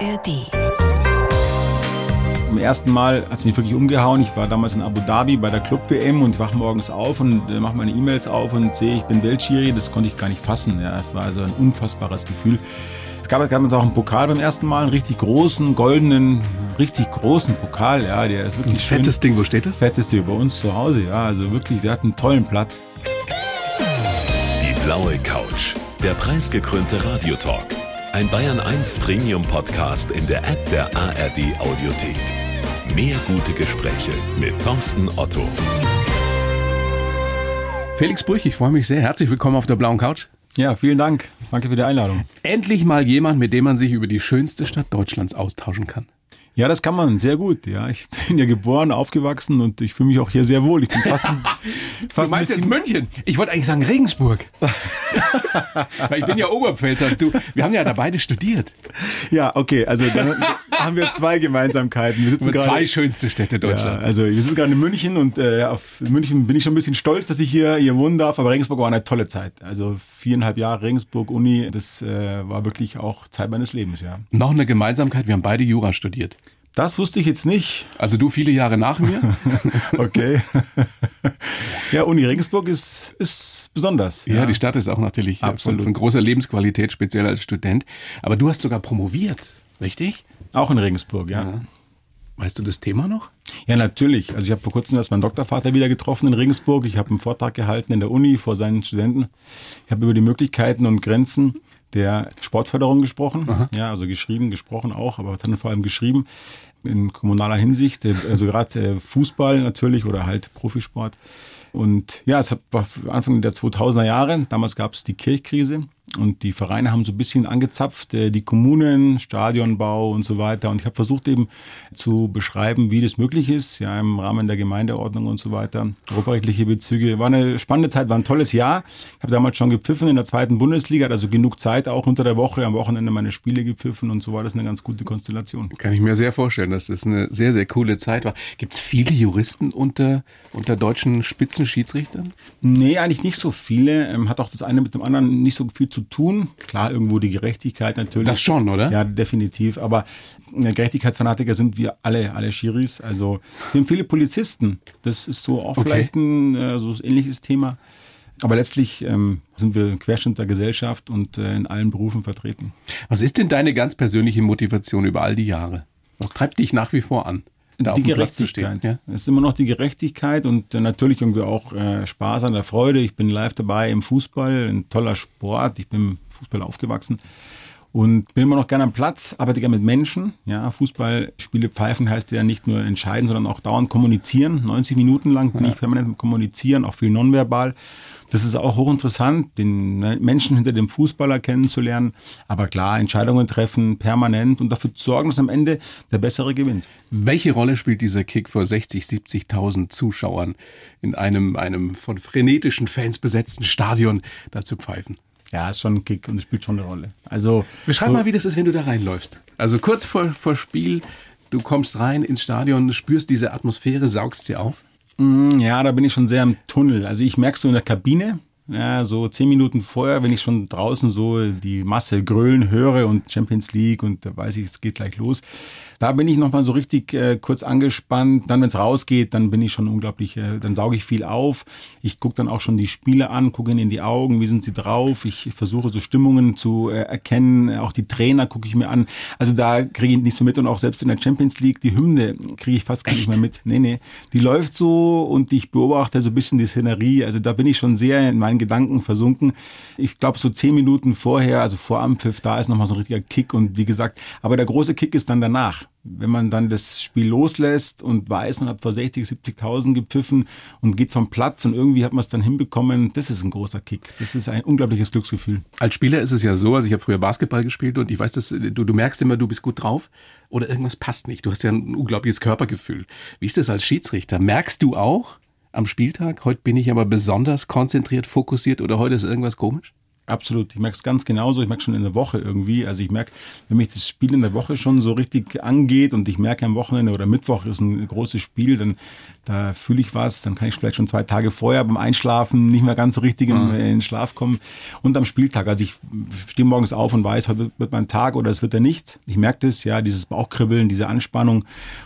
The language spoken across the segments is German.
ARD. Zum ersten Mal hat es mich wirklich umgehauen. Ich war damals in Abu Dhabi bei der Club WM und wache morgens auf und äh, mache meine E-Mails auf und sehe, ich bin Weltschiri. Das konnte ich gar nicht fassen. Ja, es war also ein unfassbares Gefühl. Es gab, gab uns auch einen Pokal beim ersten Mal, einen richtig großen, goldenen, richtig großen Pokal. Ja, der ist wirklich Ein fettes schön. Ding, wo steht das? Fetteste bei uns zu Hause. Ja, also wirklich, der hat einen tollen Platz. Die blaue Couch. Der preisgekrönte Radiotalk. Ein Bayern 1 Premium Podcast in der App der ARD Audiothek. Mehr gute Gespräche mit Thorsten Otto. Felix Brüch, ich freue mich sehr. Herzlich willkommen auf der blauen Couch. Ja, vielen Dank. Danke für die Einladung. Endlich mal jemand, mit dem man sich über die schönste Stadt Deutschlands austauschen kann. Ja, das kann man sehr gut. Ja, ich bin ja geboren, aufgewachsen und ich fühle mich auch hier sehr wohl. Ich bin fast, ein, fast Du meinst ein jetzt München? Ich wollte eigentlich sagen Regensburg. Weil ich bin ja Oberpfälzer. Du, wir haben ja da beide studiert. Ja, okay. Also dann haben wir zwei Gemeinsamkeiten. Wir sitzen gerade. zwei schönste Städte Ja, Deutschlands. also wir sind gerade in München und äh, auf München bin ich schon ein bisschen stolz, dass ich hier, hier wohnen darf, aber Regensburg war eine tolle Zeit. Also viereinhalb Jahre Regensburg Uni, das äh, war wirklich auch Zeit meines Lebens, ja. Noch eine Gemeinsamkeit, wir haben beide Jura studiert. Das wusste ich jetzt nicht. Also du viele Jahre nach mir. Okay. ja, Uni Regensburg ist, ist besonders. Ja, die Stadt ist auch natürlich von, Absolut. von großer Lebensqualität, speziell als Student. Aber du hast sogar promoviert, richtig? Auch in Regensburg, ja. Weißt du das Thema noch? Ja, natürlich. Also ich habe vor kurzem erst meinen Doktorvater wieder getroffen in Regensburg. Ich habe einen Vortrag gehalten in der Uni vor seinen Studenten. Ich habe über die Möglichkeiten und Grenzen der Sportförderung gesprochen. Ja, also geschrieben, gesprochen auch, aber dann vor allem geschrieben in kommunaler Hinsicht. Also gerade äh, Fußball natürlich oder halt Profisport. Und ja, es war Anfang der 2000er Jahre. Damals gab es die Kirchkrise und die Vereine haben so ein bisschen angezapft, äh, die Kommunen, Stadionbau und so weiter. Und ich habe versucht eben zu beschreiben, wie das möglich ist, ja, im Rahmen der Gemeindeordnung und so weiter. Europarechtliche Bezüge. War eine spannende Zeit, war ein tolles Jahr. Ich habe damals schon gepfiffen in der zweiten Bundesliga, also genug Zeit, auch unter der Woche, am Wochenende meine Spiele gepfiffen und so war das eine ganz gute Konstellation. Kann ich mir sehr vorstellen, dass das eine sehr, sehr coole Zeit war. Gibt es viele Juristen unter, unter deutschen Spitzenschiedsrichtern? Nee, eigentlich nicht so viele. Ähm, hat auch das eine mit dem anderen nicht so viel zu tun. Klar, irgendwo die Gerechtigkeit natürlich. Das schon, oder? Ja, definitiv. Aber äh, Gerechtigkeitsfanatiker sind wir alle, alle Schiris. Also wir haben viele Polizisten. Das ist so auch Okay. vielleicht ein äh, so ein ähnliches Thema. Aber letztlich ähm, sind wir Querschnitt der Gesellschaft und äh, in allen Berufen vertreten. Was ist denn deine ganz persönliche Motivation über all die Jahre? Was treibt dich nach wie vor an? Da auf die dem Platz zu Gerechtigkeit. stehen? Ja? Es ist immer noch die Gerechtigkeit und äh, natürlich irgendwie auch äh, Spaß an der Freude. Ich bin live dabei im Fußball, ein toller Sport. Ich bin im Fußball aufgewachsen und bin immer noch gerne am Platz, arbeite gerne mit Menschen. Ja, Fußballspiele pfeifen heißt ja nicht nur entscheiden, sondern auch dauernd kommunizieren. 90 Minuten lang bin ich permanent kommunizieren, auch viel nonverbal. Das ist auch hochinteressant, den Menschen hinter dem Fußballer kennenzulernen. Aber klar, Entscheidungen treffen permanent und dafür sorgen, dass am Ende der Bessere gewinnt. Welche Rolle spielt dieser Kick vor 60, 70.000 Zuschauern in einem, einem von frenetischen Fans besetzten Stadion da zu pfeifen? Ja, ist schon ein Kick und es spielt schon eine Rolle. Also Beschreib so, mal, wie das ist, wenn du da reinläufst. Also kurz vor, vor Spiel, du kommst rein ins Stadion, spürst diese Atmosphäre, saugst sie auf. Ja, da bin ich schon sehr im Tunnel. Also ich merke so in der Kabine, ja, so zehn Minuten vorher, wenn ich schon draußen so die Masse grölen höre und Champions League und da weiß ich, es geht gleich los. Da bin ich nochmal so richtig äh, kurz angespannt. Dann, wenn es rausgeht, dann bin ich schon unglaublich, äh, dann sauge ich viel auf. Ich gucke dann auch schon die Spiele an, gucke ihnen in die Augen, wie sind sie drauf. Ich versuche so Stimmungen zu äh, erkennen. Auch die Trainer gucke ich mir an. Also da kriege ich nichts mehr mit und auch selbst in der Champions League, die Hymne kriege ich fast gar nicht mehr mit. Nee, nee. Die läuft so und ich beobachte so ein bisschen die Szenerie. Also da bin ich schon sehr in meinen Gedanken versunken. Ich glaube, so zehn Minuten vorher, also vor Ampfiff, da ist nochmal so ein richtiger Kick und wie gesagt, aber der große Kick ist dann danach. Wenn man dann das Spiel loslässt und weiß, man hat vor 60, 70.000 gepfiffen und geht vom Platz und irgendwie hat man es dann hinbekommen, das ist ein großer Kick. Das ist ein unglaubliches Glücksgefühl. Als Spieler ist es ja so, also ich habe früher Basketball gespielt und ich weiß, dass du, du merkst immer, du bist gut drauf oder irgendwas passt nicht. Du hast ja ein unglaubliches Körpergefühl. Wie ist das als Schiedsrichter? Merkst du auch am Spieltag, heute bin ich aber besonders konzentriert, fokussiert oder heute ist irgendwas komisch? Absolut. Ich merke es ganz genauso. Ich merke schon in der Woche irgendwie. Also ich merke, wenn mich das Spiel in der Woche schon so richtig angeht und ich merke am Wochenende oder Mittwoch ist ein großes Spiel, dann da fühle ich was, dann kann ich vielleicht schon zwei Tage vorher beim Einschlafen nicht mehr ganz so richtig in, mhm. in den Schlaf kommen. Und am Spieltag, also ich stehe morgens auf und weiß, heute wird mein Tag oder es wird er nicht. Ich merke das, ja, dieses Bauchkribbeln, diese Anspannung.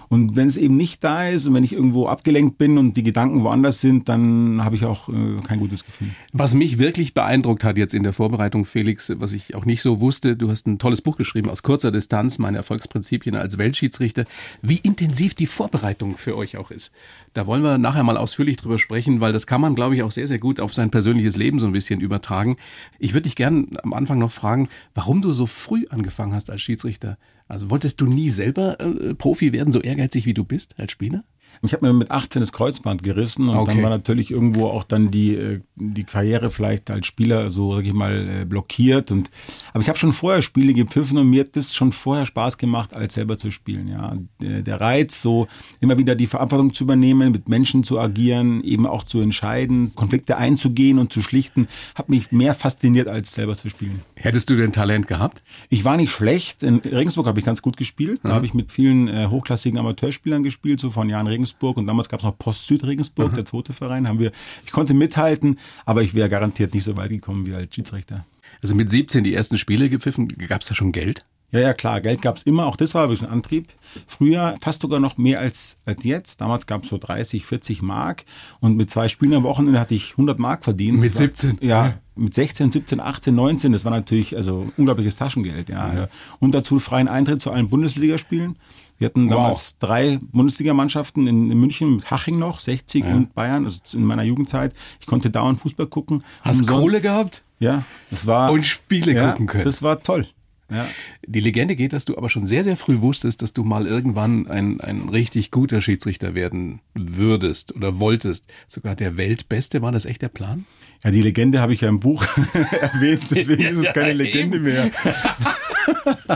Und wenn es eben nicht da ist und wenn ich irgendwo abgelenkt bin und die Gedanken woanders sind, dann habe ich auch äh, kein gutes Gefühl. Was mich wirklich beeindruckt hat jetzt in der Vorbereitung, Felix, was ich auch nicht so wusste, du hast ein tolles Buch geschrieben aus kurzer Distanz, meine Erfolgsprinzipien als Weltschiedsrichter, wie intensiv die Vorbereitung für euch auch ist. Da wollen wir nachher mal ausführlich drüber sprechen, weil das kann man, glaube ich, auch sehr, sehr gut auf sein persönliches Leben so ein bisschen übertragen. Ich würde dich gerne am Anfang noch fragen, warum du so früh angefangen hast als Schiedsrichter. Also wolltest du nie selber äh, Profi werden, so ehrgeizig wie du bist als Spieler? Ich habe mir mit 18 das Kreuzband gerissen und okay. dann war natürlich irgendwo auch dann die, äh, die Karriere vielleicht als Spieler so, sag ich mal, äh, blockiert. Und, aber ich habe schon vorher Spiele gepfiffen und mir hat das schon vorher Spaß gemacht, als selber zu spielen. Ja. Der Reiz, so immer wieder die Verantwortung zu übernehmen, mit Menschen zu agieren, eben auch zu entscheiden, Konflikte einzugehen und zu schlichten, hat mich mehr fasziniert, als selber zu spielen. Hättest du denn Talent gehabt? Ich war nicht schlecht. In Regensburg habe ich ganz gut gespielt. Da ja. habe ich mit vielen äh, hochklassigen Amateurspielern gespielt, so von Jahren Regensburg Regensburg und damals gab es noch Post Süd Regensburg, mhm. der zweite Verein, haben wir, ich konnte mithalten, aber ich wäre garantiert nicht so weit gekommen wie als Schiedsrichter. Also mit 17 die ersten Spiele gepfiffen, gab es da schon Geld? Ja, ja, klar, Geld gab es immer, auch das war ein Antrieb. Früher fast sogar noch mehr als, als jetzt. Damals gab es so 30, 40 Mark und mit zwei Spielen am Wochenende hatte ich 100 Mark verdient. Mit 17? War, ja, mit 16, 17, 18, 19, das war natürlich also unglaubliches Taschengeld. Ja. ja. Und dazu freien Eintritt zu allen Bundesligaspielen. Wir hatten damals wow. drei Bundesligamannschaften in, in, München mit Haching noch, 60 ja. und Bayern, also in meiner Jugendzeit. Ich konnte dauernd Fußball gucken. Hast du Kohle gehabt? Ja, das war. Und Spiele ja, gucken können. Das war toll. Ja. Die Legende geht, dass du aber schon sehr, sehr früh wusstest, dass du mal irgendwann ein, ein richtig guter Schiedsrichter werden würdest oder wolltest. Sogar der Weltbeste, war das echt der Plan? Ja, die Legende habe ich ja im Buch erwähnt, deswegen ist es keine Legende mehr.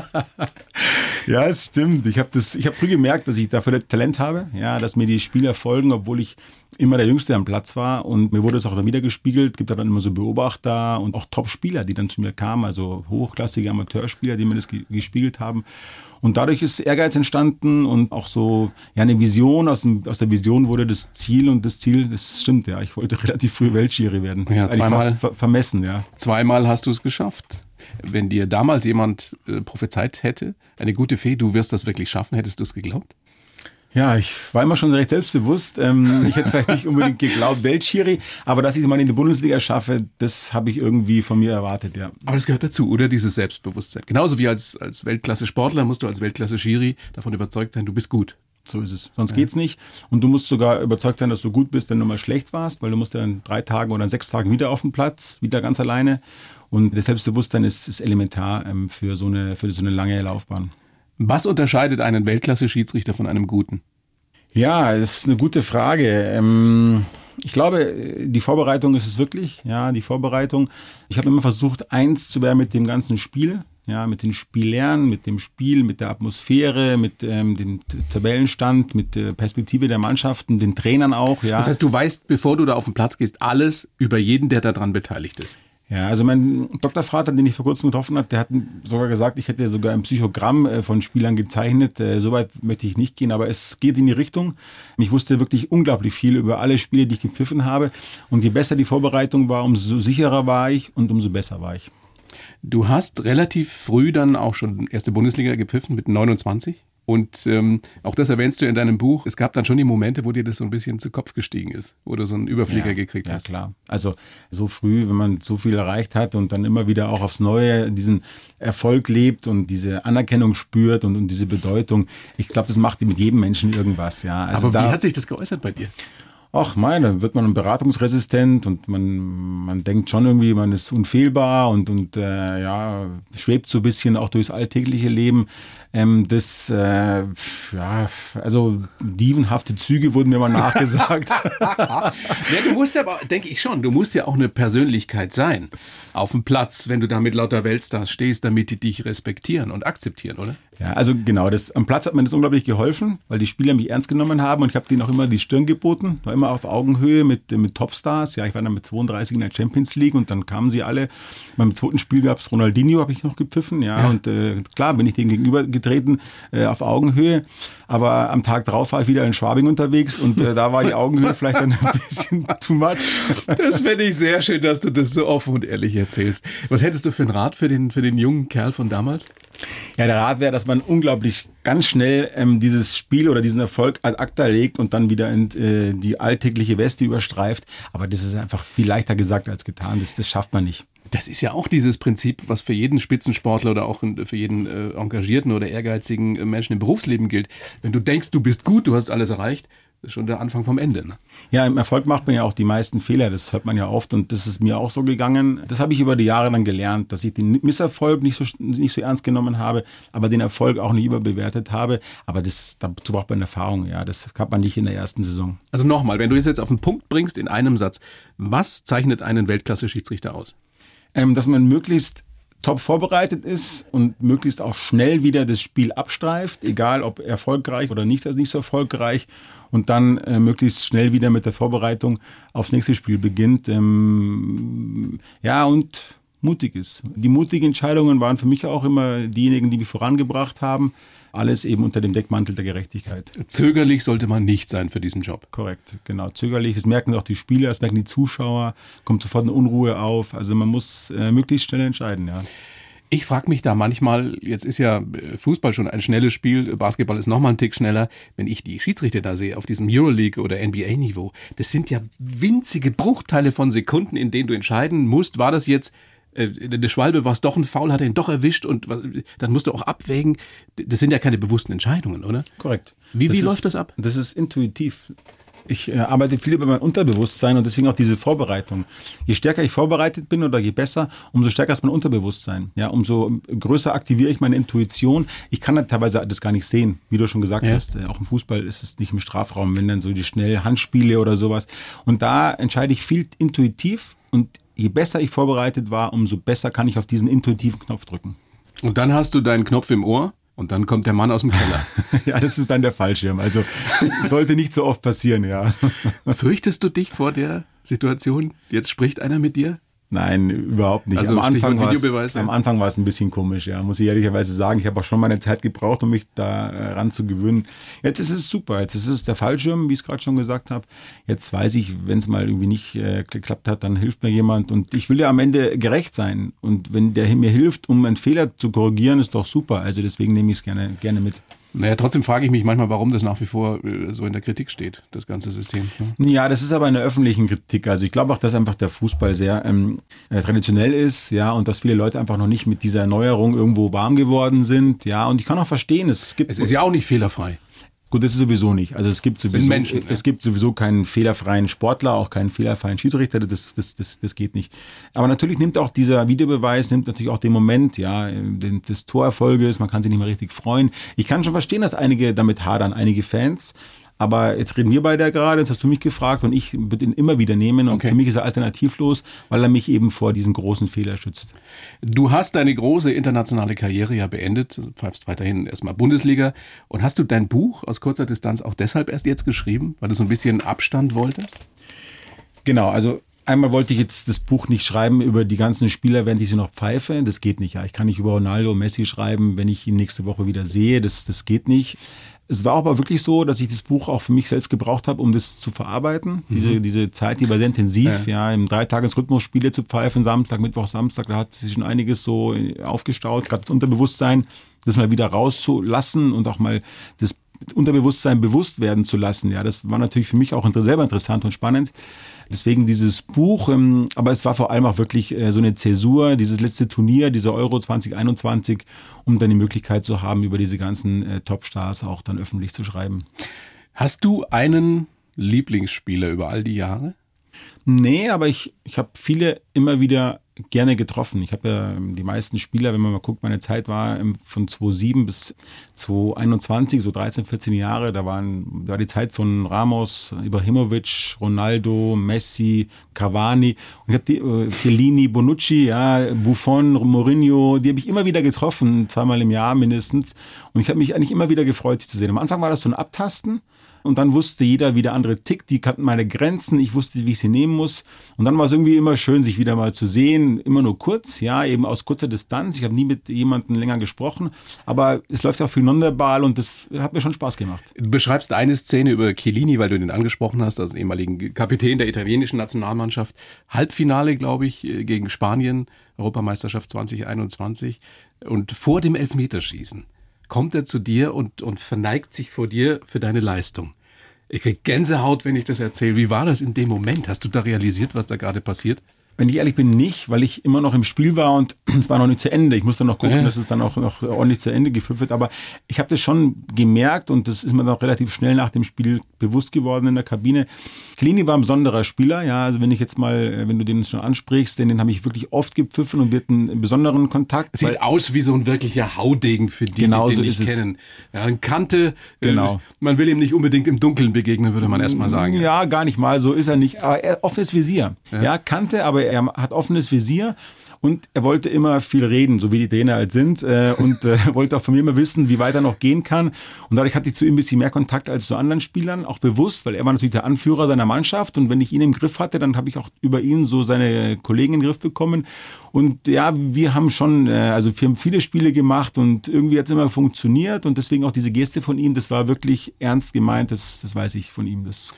ja, es stimmt. Ich habe das, früh gemerkt, dass ich dafür Talent habe, ja, dass mir die Spieler folgen, obwohl ich immer der Jüngste am Platz war und mir wurde es auch dann wieder gespiegelt. Gibt da dann immer so Beobachter und auch Top-Spieler, die dann zu mir kamen, also hochklassige Amateurspieler, die mir das gespiegelt haben. Und dadurch ist Ehrgeiz entstanden und auch so ja eine Vision. Aus, dem, aus der Vision wurde das Ziel und das Ziel, das stimmt ja. Ich wollte relativ früh Weltschiri werden. Ja, zweimal ver vermessen, ja. Zweimal hast du es geschafft. Wenn dir damals jemand äh, prophezeit hätte, eine gute Fee, du wirst das wirklich schaffen, hättest du es geglaubt? Ja, ich war immer schon recht selbstbewusst. Ähm, ich hätte vielleicht nicht unbedingt geglaubt, Weltschiri, aber dass ich es mal in die Bundesliga schaffe, das habe ich irgendwie von mir erwartet, ja. Aber das gehört dazu, oder? Dieses Selbstbewusstsein. Genauso wie als, als Weltklasse-Sportler musst du als Weltklasse-Schiri davon überzeugt sein, du bist gut. So ist es. Sonst ja. geht's nicht. Und du musst sogar überzeugt sein, dass du gut bist, wenn du mal schlecht warst, weil du musst ja in drei Tagen oder sechs Tagen wieder auf den Platz, wieder ganz alleine. Und das Selbstbewusstsein ist, ist elementar ähm, für, so eine, für so eine lange Laufbahn. Was unterscheidet einen Weltklasse-Schiedsrichter von einem guten? Ja, das ist eine gute Frage. Ähm, ich glaube, die Vorbereitung ist es wirklich. Ja, die Vorbereitung. Ich habe immer versucht, eins zu werden mit dem ganzen Spiel. Ja, mit den Spielern, mit dem Spiel, mit der Atmosphäre, mit ähm, dem Tabellenstand, mit der Perspektive der Mannschaften, den Trainern auch. Ja. Das heißt, du weißt, bevor du da auf den Platz gehst, alles über jeden, der daran beteiligt ist. Ja, also mein Doktorvater, den ich vor kurzem getroffen habe, der hat sogar gesagt, ich hätte sogar ein Psychogramm äh, von Spielern gezeichnet. Äh, Soweit möchte ich nicht gehen, aber es geht in die Richtung. Ich wusste wirklich unglaublich viel über alle Spiele, die ich gepfiffen habe. Und je besser die Vorbereitung war, umso sicherer war ich und umso besser war ich. Du hast relativ früh dann auch schon erste Bundesliga gepfiffen mit 29. Und ähm, auch das erwähnst du in deinem Buch. Es gab dann schon die Momente, wo dir das so ein bisschen zu Kopf gestiegen ist, wo du so einen Überflieger ja, gekriegt hast. Ja, klar. Also so früh, wenn man so viel erreicht hat und dann immer wieder auch aufs Neue diesen Erfolg lebt und diese Anerkennung spürt und, und diese Bedeutung. Ich glaube, das macht mit jedem Menschen irgendwas. Ja. Also Aber wie hat sich das geäußert bei dir? ach mein, dann wird man beratungsresistent und man, man denkt schon irgendwie, man ist unfehlbar und, und äh, ja, schwebt so ein bisschen auch durchs alltägliche Leben. Ähm, das, äh, ja, also dievenhafte Züge wurden mir mal nachgesagt. ja, du musst ja denke ich schon, du musst ja auch eine Persönlichkeit sein auf dem Platz, wenn du da mit lauter Weltstars stehst, damit die dich respektieren und akzeptieren, oder? Ja, also genau, das, am Platz hat mir das unglaublich geholfen, weil die Spieler mich ernst genommen haben und ich habe denen auch immer die Stirn geboten, war immer auf Augenhöhe mit, mit Topstars. Ja, ich war dann mit 32 in der Champions League und dann kamen sie alle. Beim zweiten Spiel gab es Ronaldinho, habe ich noch gepfiffen, ja, ja. und äh, klar bin ich denen gegenüber getreten äh, auf Augenhöhe, aber am Tag drauf war ich wieder in Schwabing unterwegs und äh, da war die Augenhöhe vielleicht dann ein bisschen too much. Das fände ich sehr schön, dass du das so offen und ehrlich erzählst. Was hättest du für einen Rat für den, für den jungen Kerl von damals? Ja, der Rat wäre, dass man unglaublich ganz schnell ähm, dieses Spiel oder diesen Erfolg ad acta legt und dann wieder in äh, die alltägliche Weste überstreift. Aber das ist einfach viel leichter gesagt als getan. Das, das schafft man nicht. Das ist ja auch dieses Prinzip, was für jeden Spitzensportler oder auch für jeden äh, engagierten oder ehrgeizigen äh, Menschen im Berufsleben gilt. Wenn du denkst, du bist gut, du hast alles erreicht, schon der Anfang vom Ende. Ne? Ja, im Erfolg macht man ja auch die meisten Fehler. Das hört man ja oft und das ist mir auch so gegangen. Das habe ich über die Jahre dann gelernt, dass ich den Misserfolg nicht so, nicht so ernst genommen habe, aber den Erfolg auch nicht überbewertet habe. Aber das, dazu braucht man Erfahrung. Ja, das hat man nicht in der ersten Saison. Also nochmal, wenn du es jetzt auf den Punkt bringst in einem Satz, was zeichnet einen Weltklasse-Schiedsrichter aus? Ähm, dass man möglichst top vorbereitet ist und möglichst auch schnell wieder das Spiel abstreift, egal ob erfolgreich oder nicht, also nicht so erfolgreich und dann äh, möglichst schnell wieder mit der Vorbereitung aufs nächste Spiel beginnt. Ähm, ja, und mutig ist. Die mutigen Entscheidungen waren für mich auch immer diejenigen, die mich vorangebracht haben. Alles eben unter dem Deckmantel der Gerechtigkeit. Zögerlich sollte man nicht sein für diesen Job. Korrekt, genau. Zögerlich, das merken auch die Spieler, das merken die Zuschauer, kommt sofort eine Unruhe auf. Also man muss äh, möglichst schnell entscheiden, ja. Ich frage mich da manchmal, jetzt ist ja äh, Fußball schon ein schnelles Spiel, Basketball ist nochmal ein Tick schneller. Wenn ich die Schiedsrichter da sehe, auf diesem Euroleague oder NBA-Niveau, das sind ja winzige Bruchteile von Sekunden, in denen du entscheiden musst, war das jetzt äh, der Schwalbe war es doch ein Foul, hat er ihn doch erwischt und dann musst du auch abwägen. Das sind ja keine bewussten Entscheidungen, oder? Korrekt. Wie, wie ist, läuft das ab? Das ist intuitiv ich äh, arbeite viel über mein Unterbewusstsein und deswegen auch diese Vorbereitung. Je stärker ich vorbereitet bin oder je besser, umso stärker ist mein Unterbewusstsein. Ja, umso größer aktiviere ich meine Intuition. Ich kann halt teilweise das gar nicht sehen, wie du schon gesagt ja. hast. Äh, auch im Fußball ist es nicht im Strafraum, wenn dann so die schnell Handspiele oder sowas. Und da entscheide ich viel intuitiv und je besser ich vorbereitet war, umso besser kann ich auf diesen intuitiven Knopf drücken. Und dann hast du deinen Knopf im Ohr? Und dann kommt der Mann aus dem Keller. ja, das ist dann der Fallschirm. Also sollte nicht so oft passieren, ja. Fürchtest du dich vor der Situation? Jetzt spricht einer mit dir? Nein, überhaupt nicht. Also am, Anfang am Anfang war es ein bisschen komisch, ja, muss ich ehrlicherweise sagen. Ich habe auch schon meine Zeit gebraucht, um mich da äh, ran zu gewöhnen. Jetzt ist es super, jetzt ist es der Fallschirm, wie ich es gerade schon gesagt habe. Jetzt weiß ich, wenn es mal irgendwie nicht äh, geklappt hat, dann hilft mir jemand. Und ich will ja am Ende gerecht sein. Und wenn der mir hilft, um einen Fehler zu korrigieren, ist doch super. Also deswegen nehme ich es gerne, gerne mit. Naja, trotzdem frage ich mich manchmal, warum das nach wie vor äh, so in der Kritik steht, das ganze System. Ne? Ja, das ist aber in der öffentlichen Kritik. Also ich glaube auch, dass einfach der Fußball sehr ähm, äh, traditionell ist, ja, und dass viele Leute einfach noch nicht mit dieser Erneuerung irgendwo warm geworden sind, ja. Und ich kann auch verstehen, es gibt. Es ist ja auch nicht fehlerfrei. Gut, das ist sowieso nicht. Also es gibt sowieso, Menschen, es gibt sowieso keinen fehlerfreien Sportler, auch keinen fehlerfreien Schiedsrichter. Das, das, das, das geht nicht. Aber natürlich nimmt auch dieser Videobeweis nimmt natürlich auch den Moment, ja, den, des Torerfolges. Man kann sich nicht mehr richtig freuen. Ich kann schon verstehen, dass einige damit hadern, einige Fans. Aber jetzt reden wir beide ja gerade, jetzt hast du mich gefragt und ich würde ihn immer wieder nehmen und okay. für mich ist er alternativlos, weil er mich eben vor diesem großen Fehler schützt. Du hast deine große internationale Karriere ja beendet, pfeifst weiterhin erstmal Bundesliga und hast du dein Buch aus kurzer Distanz auch deshalb erst jetzt geschrieben, weil du so ein bisschen Abstand wolltest? Genau, also Einmal wollte ich jetzt das Buch nicht schreiben über die ganzen Spieler, während ich sie noch pfeife. Das geht nicht. Ja, ich kann nicht über Ronaldo, Messi schreiben, wenn ich ihn nächste Woche wieder sehe. Das, das geht nicht. Es war aber wirklich so, dass ich das Buch auch für mich selbst gebraucht habe, um das zu verarbeiten. Mhm. Diese, diese Zeit, die war sehr intensiv, ja, ja im Dreitagesrhythmus Spiele zu pfeifen, Samstag, Mittwoch, Samstag, da hat sich schon einiges so aufgestaut, gerade das Unterbewusstsein, das mal wieder rauszulassen und auch mal das Unterbewusstsein bewusst werden zu lassen. Ja, das war natürlich für mich auch selber interessant und spannend. Deswegen dieses Buch, ähm, aber es war vor allem auch wirklich äh, so eine Zäsur, dieses letzte Turnier, dieser Euro 2021, um dann die Möglichkeit zu haben, über diese ganzen äh, Topstars auch dann öffentlich zu schreiben. Hast du einen Lieblingsspieler über all die Jahre? Nee, aber ich, ich habe viele immer wieder gerne getroffen. Ich habe ja die meisten Spieler, wenn man mal guckt, meine Zeit war von 2007 bis 2021, so 13, 14 Jahre. Da waren, da war die Zeit von Ramos, Ibrahimovic, Ronaldo, Messi, Cavani. Und ich habe die äh, Chiellini, Bonucci, ja, Buffon, Mourinho, die habe ich immer wieder getroffen, zweimal im Jahr mindestens. Und ich habe mich eigentlich immer wieder gefreut, sie zu sehen. Am Anfang war das so ein Abtasten. Und dann wusste jeder, wie der andere tickt. Die kannten meine Grenzen. Ich wusste, wie ich sie nehmen muss. Und dann war es irgendwie immer schön, sich wieder mal zu sehen. Immer nur kurz, ja, eben aus kurzer Distanz. Ich habe nie mit jemandem länger gesprochen. Aber es läuft auch viel nonverbal und das hat mir schon Spaß gemacht. Du beschreibst eine Szene über Chiellini, weil du den angesprochen hast, also ehemaligen Kapitän der italienischen Nationalmannschaft. Halbfinale, glaube ich, gegen Spanien, Europameisterschaft 2021. Und vor dem Elfmeterschießen kommt er zu dir und, und verneigt sich vor dir für deine Leistung. Ich krieg Gänsehaut, wenn ich das erzähle. Wie war das in dem Moment? Hast du da realisiert, was da gerade passiert? Wenn ich ehrlich bin, nicht, weil ich immer noch im Spiel war und es war noch nicht zu Ende. Ich musste noch gucken, ja. dass es dann auch noch ordentlich zu Ende geführt wird. Aber ich habe das schon gemerkt und das ist mir dann auch relativ schnell nach dem Spiel bewusst geworden in der Kabine. Klini war ein besonderer Spieler. Ja, also wenn ich jetzt mal, wenn du den schon ansprichst, den, den habe ich wirklich oft gepfiffen und wir hatten einen besonderen Kontakt. Sieht aus wie so ein wirklicher Haudegen für die, genau die den so nicht kennen. Ja, eine Kante. Äh, genau. Man will ihm nicht unbedingt im Dunkeln begegnen, würde man erstmal sagen. Ja, gar nicht mal. So ist er nicht. Aber er, offenes Visier. Ja. ja, Kante, aber er hat offenes Visier und er wollte immer viel reden, so wie die Trainer halt sind äh, und äh, wollte auch von mir immer wissen, wie weit er noch gehen kann. Und dadurch hatte ich zu ihm ein bisschen mehr Kontakt als zu anderen Spielern, auch bewusst, weil er war natürlich der Anführer seiner Mannschaft. Und wenn ich ihn im Griff hatte, dann habe ich auch über ihn so seine Kollegen in den Griff bekommen. Und ja, wir haben schon, äh, also wir haben viele Spiele gemacht und irgendwie hat es immer funktioniert. Und deswegen auch diese Geste von ihm, das war wirklich ernst gemeint, das, das weiß ich von ihm, das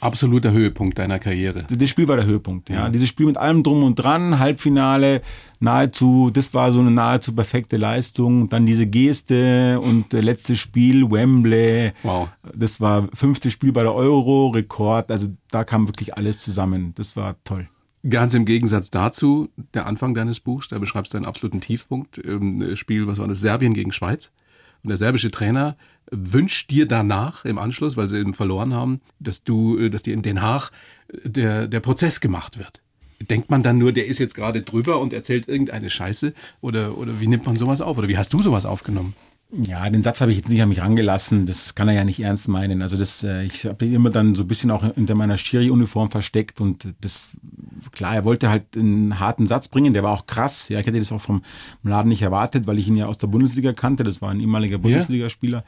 Absoluter Höhepunkt deiner Karriere. Das Spiel war der Höhepunkt, ja. ja. Dieses Spiel mit allem drum und dran, Halbfinale, nahezu, das war so eine nahezu perfekte Leistung. Dann diese Geste und äh, letztes Spiel, Wembley. Wow. Das war fünfte Spiel bei der Euro, Rekord. Also da kam wirklich alles zusammen. Das war toll. Ganz im Gegensatz dazu, der Anfang deines Buchs, da beschreibst du einen absoluten Tiefpunkt. Ähm, Spiel, was war das? Serbien gegen Schweiz. Und der serbische Trainer wünscht dir danach im Anschluss, weil sie eben verloren haben, dass du, äh, dass dir in Den Haag äh, der, der Prozess gemacht wird. Denkt man dann nur, der ist jetzt gerade drüber und erzählt irgendeine Scheiße? Oder, oder wie nimmt man sowas auf? Oder wie hast du sowas aufgenommen? Ja, den Satz habe ich jetzt nicht an mich rangelassen. Das kann er ja nicht ernst meinen. Also das, äh, ich habe den immer dann so ein bisschen auch hinter meiner Schiri-Uniform versteckt und das, klar, er wollte halt einen harten Satz bringen. Der war auch krass. Ja, ich hätte das auch vom Laden nicht erwartet, weil ich ihn ja aus der Bundesliga kannte. Das war ein ehemaliger Bundesligaspieler.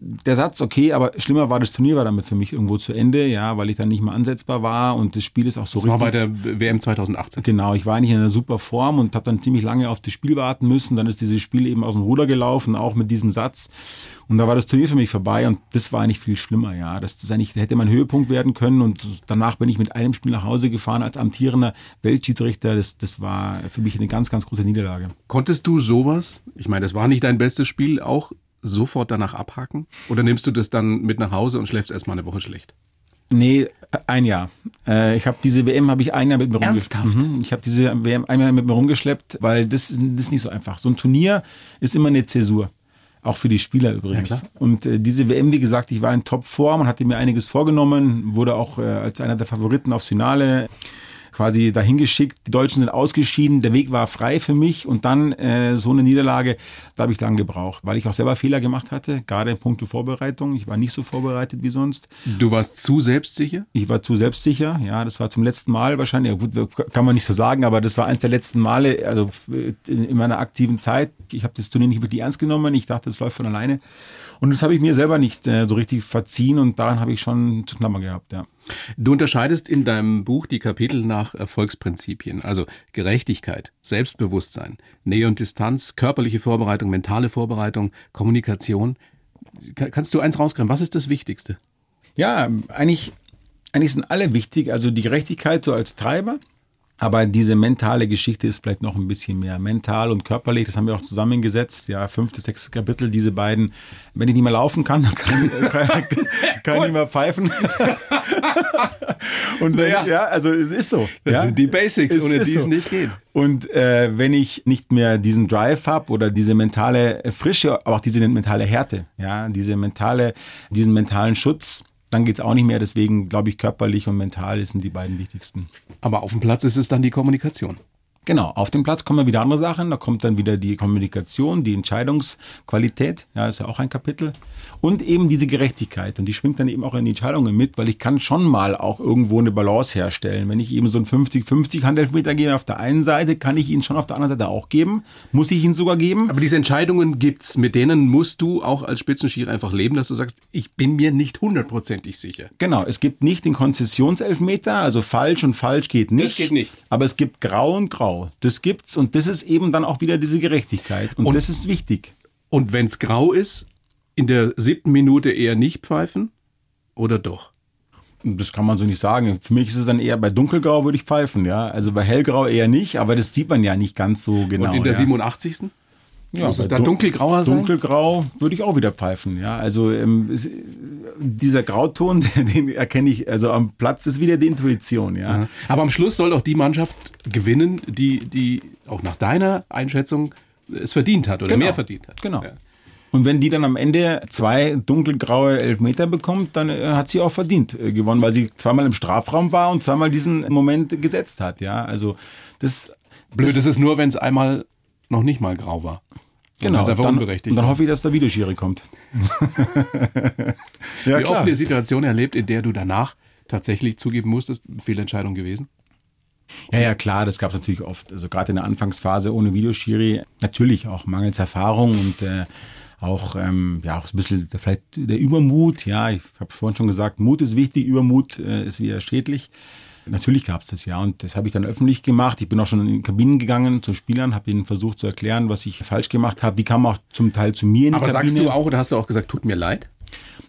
Der Satz, okay, aber schlimmer war das Turnier war damit für mich irgendwo zu Ende, ja, weil ich dann nicht mehr ansetzbar war und das Spiel ist auch so das richtig. war bei der WM 2018. Genau, ich war eigentlich in einer super Form und habe dann ziemlich lange auf das Spiel warten müssen. Dann ist dieses Spiel eben aus dem Ruder gelaufen, auch mit diesem Satz. Und da war das Turnier für mich vorbei und das war eigentlich viel schlimmer, ja. Das, das eigentlich, hätte mein Höhepunkt werden können und danach bin ich mit einem Spiel nach Hause gefahren als amtierender Weltschiedsrichter. Das, das war für mich eine ganz, ganz große Niederlage. Konntest du sowas, ich meine, das war nicht dein bestes Spiel, auch sofort danach abhaken? Oder nimmst du das dann mit nach Hause und schläfst erstmal eine Woche schlecht? Nee, ein Jahr. Äh, ich habe diese WM habe ich ein Jahr mit mir rumgeschleppt. Mhm. Ich habe diese WM ein Jahr mit mir rumgeschleppt, weil das, das ist nicht so einfach. So ein Turnier ist immer eine Zäsur. Auch für die Spieler übrigens. Ja, und äh, diese WM, wie gesagt, ich war in Topform und hatte mir einiges vorgenommen, wurde auch äh, als einer der Favoriten aufs Finale quasi dahin geschickt. Die Deutschen sind ausgeschieden, der Weg war frei für mich und dann äh, so eine Niederlage, da habe ich lang gebraucht, weil ich auch selber Fehler gemacht hatte, gerade in puncto Vorbereitung. Ich war nicht so vorbereitet wie sonst. Du warst zu selbstsicher? Ich war zu selbstsicher, ja, das war zum letzten Mal wahrscheinlich, ja, gut, kann man nicht so sagen, aber das war eins der letzten Male, also in meiner aktiven Zeit. Ich habe das Turnier nicht wirklich ernst genommen, ich dachte, es läuft von alleine. Und das habe ich mir selber nicht äh, so richtig verziehen und daran habe ich schon zu knabbern gehabt, ja. Du unterscheidest in deinem Buch die Kapitel nach Erfolgsprinzipien, also Gerechtigkeit, Selbstbewusstsein, Nähe und Distanz, körperliche Vorbereitung, mentale Vorbereitung, Kommunikation. Kannst du eins rauskriegen? Was ist das Wichtigste? Ja, eigentlich, eigentlich sind alle wichtig. Also die Gerechtigkeit so als Treiber, aber diese mentale Geschichte ist vielleicht noch ein bisschen mehr mental und körperlich. Das haben wir auch zusammengesetzt. Ja, fünfte, sechste Kapitel, diese beiden. Wenn ich nicht mehr laufen kann, dann kann, kann, kann ich nicht mehr pfeifen. und wenn, ja. ja. also es ist so. Das ja? sind die Basics, es ohne die es so. nicht geht. Und äh, wenn ich nicht mehr diesen Drive habe oder diese mentale Frische, aber auch diese mentale Härte, ja, diese mentale, diesen mentalen Schutz, dann geht es auch nicht mehr. Deswegen glaube ich, körperlich und mental sind die beiden wichtigsten. Aber auf dem Platz ist es dann die Kommunikation. Genau, auf dem Platz kommen wieder andere Sachen. Da kommt dann wieder die Kommunikation, die Entscheidungsqualität, ja, ist ja auch ein Kapitel. Und eben diese Gerechtigkeit. Und die schwingt dann eben auch in die Entscheidungen mit, weil ich kann schon mal auch irgendwo eine Balance herstellen. Wenn ich eben so einen 50-50 Handelfmeter gebe auf der einen Seite, kann ich ihn schon auf der anderen Seite auch geben. Muss ich ihn sogar geben. Aber diese Entscheidungen gibt's, mit denen musst du auch als Spitzenschiri einfach leben, dass du sagst, ich bin mir nicht hundertprozentig sicher. Genau, es gibt nicht den Konzessionselfmeter, also falsch und falsch geht nicht. Das geht nicht. Aber es gibt grau und grau. Das gibt's und das ist eben dann auch wieder diese Gerechtigkeit. Und, Und- das ist wichtig. Und wenn's grau ist, in der siebten Minute eher nicht pfeifen oder doch? Das kann man so nicht sagen. Für mich ist es dann eher bei dunkelgrau würde ich pfeifen, ja. Also bei hellgrau eher nicht, aber das sieht man ja nicht ganz so genau. Und in der ja. 87. Ja, Muss es da dun- dunkelgrauer sein? Dunkelgrau würde ich auch wieder pfeifen, ja. Also ähm, es, dieser Grauton, den erkenne ich, also am Platz ist wieder die Intuition, ja. Aber am Schluss soll doch die Mannschaft gewinnen, die, die auch nach deiner Einschätzung es verdient hat oder Genau. mehr verdient hat. Genau. Ja. Und wenn die dann am Ende zwei dunkelgraue Elfmeter bekommt, dann äh, hat sie auch verdient äh, gewonnen, weil sie zweimal im Strafraum war und zweimal diesen Moment gesetzt hat, ja. Also das Blöd das, ist es nur, wenn es einmal noch nicht mal grau war. Genau, es einfach dann, unberechtigt und dann hoffe ich, dass der Videoschiri kommt. ja, Wie oft eine Situation erlebt, in der du danach tatsächlich zugeben musstest, Fehlentscheidung gewesen? Ja, ja, klar, das gab es natürlich oft. Also gerade in der Anfangsphase ohne Videoschiri natürlich auch mangels Erfahrung und äh, auch, ähm, ja, auch so ein bisschen der, vielleicht der Übermut. Ja, ich habe vorhin schon gesagt, Mut ist wichtig, Übermut äh, ist wieder schädlich. Natürlich gab es das ja und das habe ich dann öffentlich gemacht. Ich bin auch schon in die Kabinen gegangen zu Spielern, habe ihnen versucht zu erklären, was ich falsch gemacht habe. Die kamen auch zum Teil zu mir in die Aber Kabine. sagst du auch oder hast du auch gesagt, tut mir leid?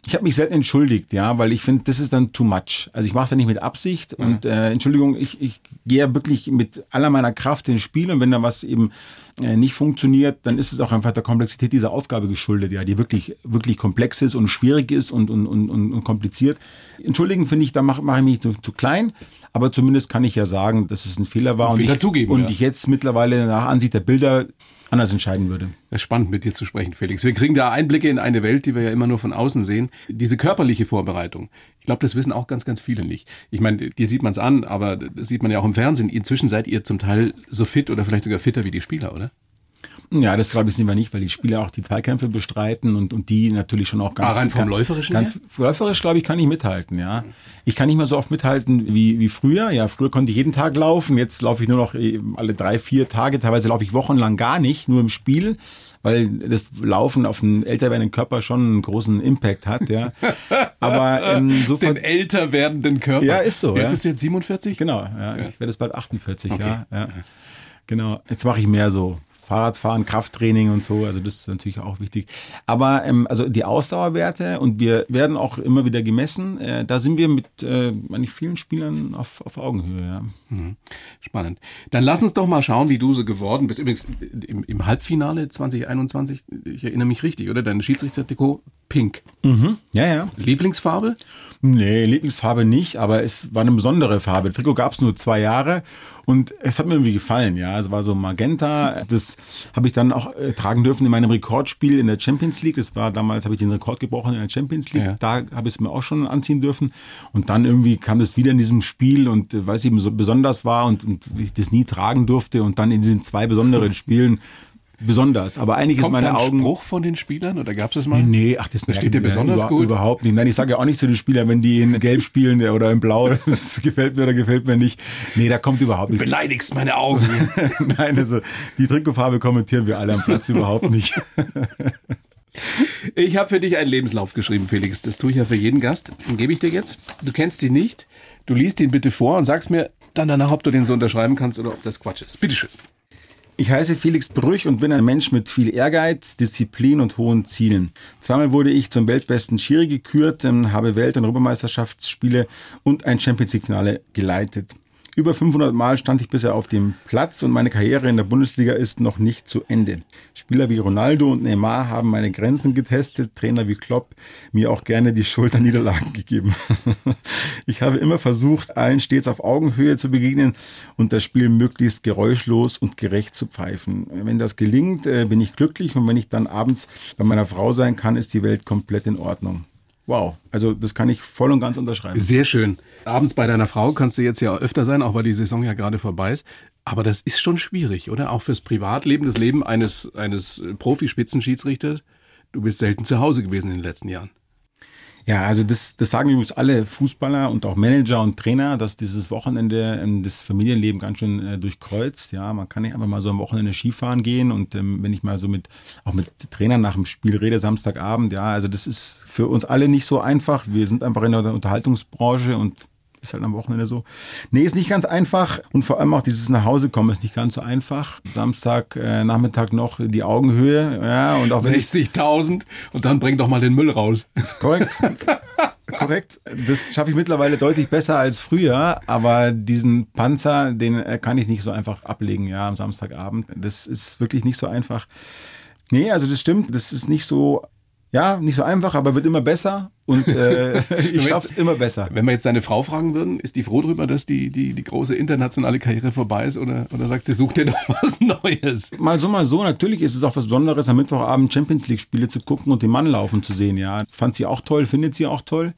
Ich habe mich selten entschuldigt, ja, weil ich finde, das ist dann too much. Also ich mache es ja nicht mit Absicht und äh, Entschuldigung, ich, ich gehe ja wirklich mit aller meiner Kraft ins Spiel und wenn da was eben nicht funktioniert, dann ist es auch einfach der Komplexität dieser Aufgabe geschuldet, ja, die wirklich wirklich komplex ist und schwierig ist und und und, und, kompliziert. Entschuldigen finde ich, da mache mach ich mich zu, zu klein, aber zumindest kann ich ja sagen, dass es ein Fehler war Einen und Fehler ich, zugeben, und ja. ich jetzt mittlerweile nach Ansicht der Bilder anders entscheiden würde. Das ist spannend, mit dir zu sprechen, Felix. Wir kriegen da Einblicke in eine Welt, die wir ja immer nur von außen sehen. Diese körperliche Vorbereitung. Ich glaube, das wissen auch ganz, ganz viele nicht. Ich meine, dir sieht man es an, aber das sieht man ja auch im Fernsehen. Inzwischen seid ihr zum Teil so fit oder vielleicht sogar fitter wie die Spieler, oder? Ja, das glaube ich sind wir nicht, weil die Spieler auch die Zweikämpfe bestreiten und, und die natürlich schon auch ganz Ah, rein vom ganz- Läuferischen Ganz läuferisch, glaube ich, kann ich mithalten, ja. Ich kann nicht mehr so oft mithalten wie, wie früher. Ja, früher konnte ich jeden Tag laufen, jetzt laufe ich nur noch eh, alle drei, vier Tage, teilweise laufe ich wochenlang gar nicht, nur im Spiel. Weil das Laufen auf einen älter werdenden Körper schon einen großen Impact hat, ja. Aber ähm, so Den älter werdenden Körper. Ja, ist so, ja. bist du jetzt 47? Genau, ja, ich werde jetzt bald 48, Okay. ja, ja. Genau. Jetzt mache ich mehr so Fahrradfahren, Krafttraining und so. Also das ist natürlich auch wichtig. Aber ähm, also die Ausdauerwerte und wir werden auch immer wieder gemessen. Äh, da sind wir mit äh, vielen Spielern auf, auf Augenhöhe. Ja. Spannend. Dann lass uns doch mal schauen, wie du so geworden bist. Übrigens, im, im Halbfinale 2021, ich erinnere mich richtig, oder? Dein Schiedsrichtertrikot pink. Ja, ja. Lieblingsfarbe? Nee, Lieblingsfarbe nicht, aber es war eine besondere Farbe. Das Trikot gab es nur zwei Jahre und es hat mir irgendwie gefallen. Ja, es war so Magenta. Das habe ich dann auch äh, tragen dürfen in meinem Rekordspiel in der Champions League. Das war damals, habe ich den Rekord gebrochen in der Champions League. Ja. Da habe ich es mir auch schon anziehen dürfen. Und dann irgendwie kam das wieder in diesem Spiel und äh, weil es eben so besonders war und, und ich das nie tragen durfte und dann in diesen zwei besonderen Spielen besonders. Aber eigentlich ist Kommt meine ein Augen. Spruch von den Spielern oder gab es das mal? Nee, ach, das Da steht dir besonders über, gut? Überhaupt nicht. Nein, ich sage ja auch nicht zu den Spielern, wenn die in Gelb spielen oder in Blau, das gefällt mir oder gefällt mir nicht. Nee, da kommt überhaupt nichts. Beleidigst meine Augen. Nein, also die Trikotfarbe kommentieren wir alle am Platz überhaupt nicht. Ich habe für dich einen Lebenslauf geschrieben, Felix. Das tue ich ja für jeden Gast. Den gebe ich dir jetzt. Du kennst ihn nicht. Du liest ihn bitte vor und sagst mir dann danach, ob du den so unterschreiben kannst oder ob das Quatsch ist. Bitteschön. Ich heiße Felix Brüch und bin ein Mensch mit viel Ehrgeiz, Disziplin und hohen Zielen. Zweimal wurde ich zum weltbesten Schiri gekürt, ähm, habe Welt- und Europameisterschaftsspiele und ein Champions League-Finale geleitet. Über 500 Mal stand ich bisher auf dem Platz und meine Karriere in der Bundesliga ist noch nicht zu Ende. Spieler wie Ronaldo und Neymar haben meine Grenzen getestet, Trainer wie Klopp mir auch gerne die Schulterniederlagen gegeben. Ich habe immer versucht, allen stets auf Augenhöhe zu begegnen und das Spiel möglichst geräuschlos und gerecht zu pfeifen. Wenn das gelingt, äh, bin ich glücklich und wenn ich dann abends bei meiner Frau sein kann, ist die Welt komplett in Ordnung. Wow. Also das kann ich voll und ganz unterschreiben. Sehr schön. Abends bei deiner Frau kannst du jetzt ja öfter sein, auch weil die Saison ja gerade vorbei ist. Aber das ist schon schwierig, oder? Auch fürs Privatleben, das Leben eines, eines Profi-Spitzenschiedsrichters. Du bist selten zu Hause gewesen in den letzten Jahren. Ja, also das, das sagen übrigens alle Fußballer und auch Manager und Trainer, dass dieses Wochenende ähm, das Familienleben ganz schön äh, durchkreuzt. Ja, man kann nicht einfach mal so am Wochenende Skifahren gehen und ähm, wenn ich mal so mit auch mit Trainern nach dem Spiel rede, Samstagabend, ja, also das ist für uns alle nicht so einfach. Wir sind einfach in der Unterhaltungsbranche und ist halt am Wochenende so. Nee, ist nicht ganz einfach. Und vor allem auch dieses Nachhausekommen ist nicht ganz so einfach. Samstag, äh, Nachmittag noch die Augenhöhe. Ja, und auch 60.000 und dann bring doch mal den Müll raus. Ist korrekt. korrekt. Das schaffe ich mittlerweile deutlich besser als früher, aber diesen Panzer, den äh, kann ich nicht so einfach ablegen, ja, am Samstagabend. Das ist wirklich nicht so einfach. Nee, also das stimmt. Das ist nicht so ja, nicht so einfach, aber wird immer besser und äh, ich schaffe es immer besser. Wenn wir jetzt deine Frau fragen würden, ist die froh darüber, dass die, die, die große internationale Karriere vorbei ist oder, oder sagt sie, such dir doch was Neues? Mal so, mal so. Natürlich ist es auch was Besonderes, am Mittwochabend Champions League Spiele zu gucken und den Mann laufen zu sehen. Ja, das fand sie auch toll, findet sie auch toll.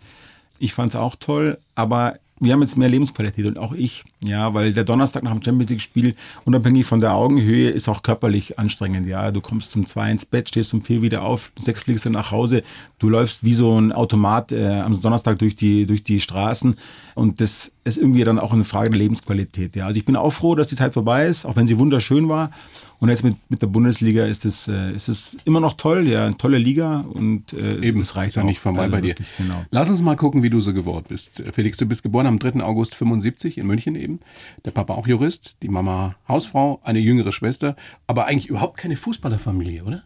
Ich fand es auch toll, aber wir haben jetzt mehr Lebensqualität und auch ich, ja, weil der Donnerstag nach dem Champions League Spiel, unabhängig von der Augenhöhe, ist auch körperlich anstrengend, ja. Du kommst zum zwei ins Bett, stehst um vier wieder auf, sechs fliegst du nach Hause, du läufst wie so ein Automat äh, am Donnerstag durch die, durch die Straßen und das ist irgendwie dann auch eine Frage der Lebensqualität, ja. Also ich bin auch froh, dass die Zeit vorbei ist, auch wenn sie wunderschön war und jetzt mit, mit der Bundesliga ist es, äh, ist es immer noch toll, ja, eine tolle Liga und äh, Eben, es reicht ja nicht vorbei also bei dir. Wirklich, genau. Lass uns mal gucken, wie du so geworden bist. Felix, du bist geboren am 3. August 75 in München eben. Der Papa auch Jurist, die Mama Hausfrau, eine jüngere Schwester, aber eigentlich überhaupt keine Fußballerfamilie, oder?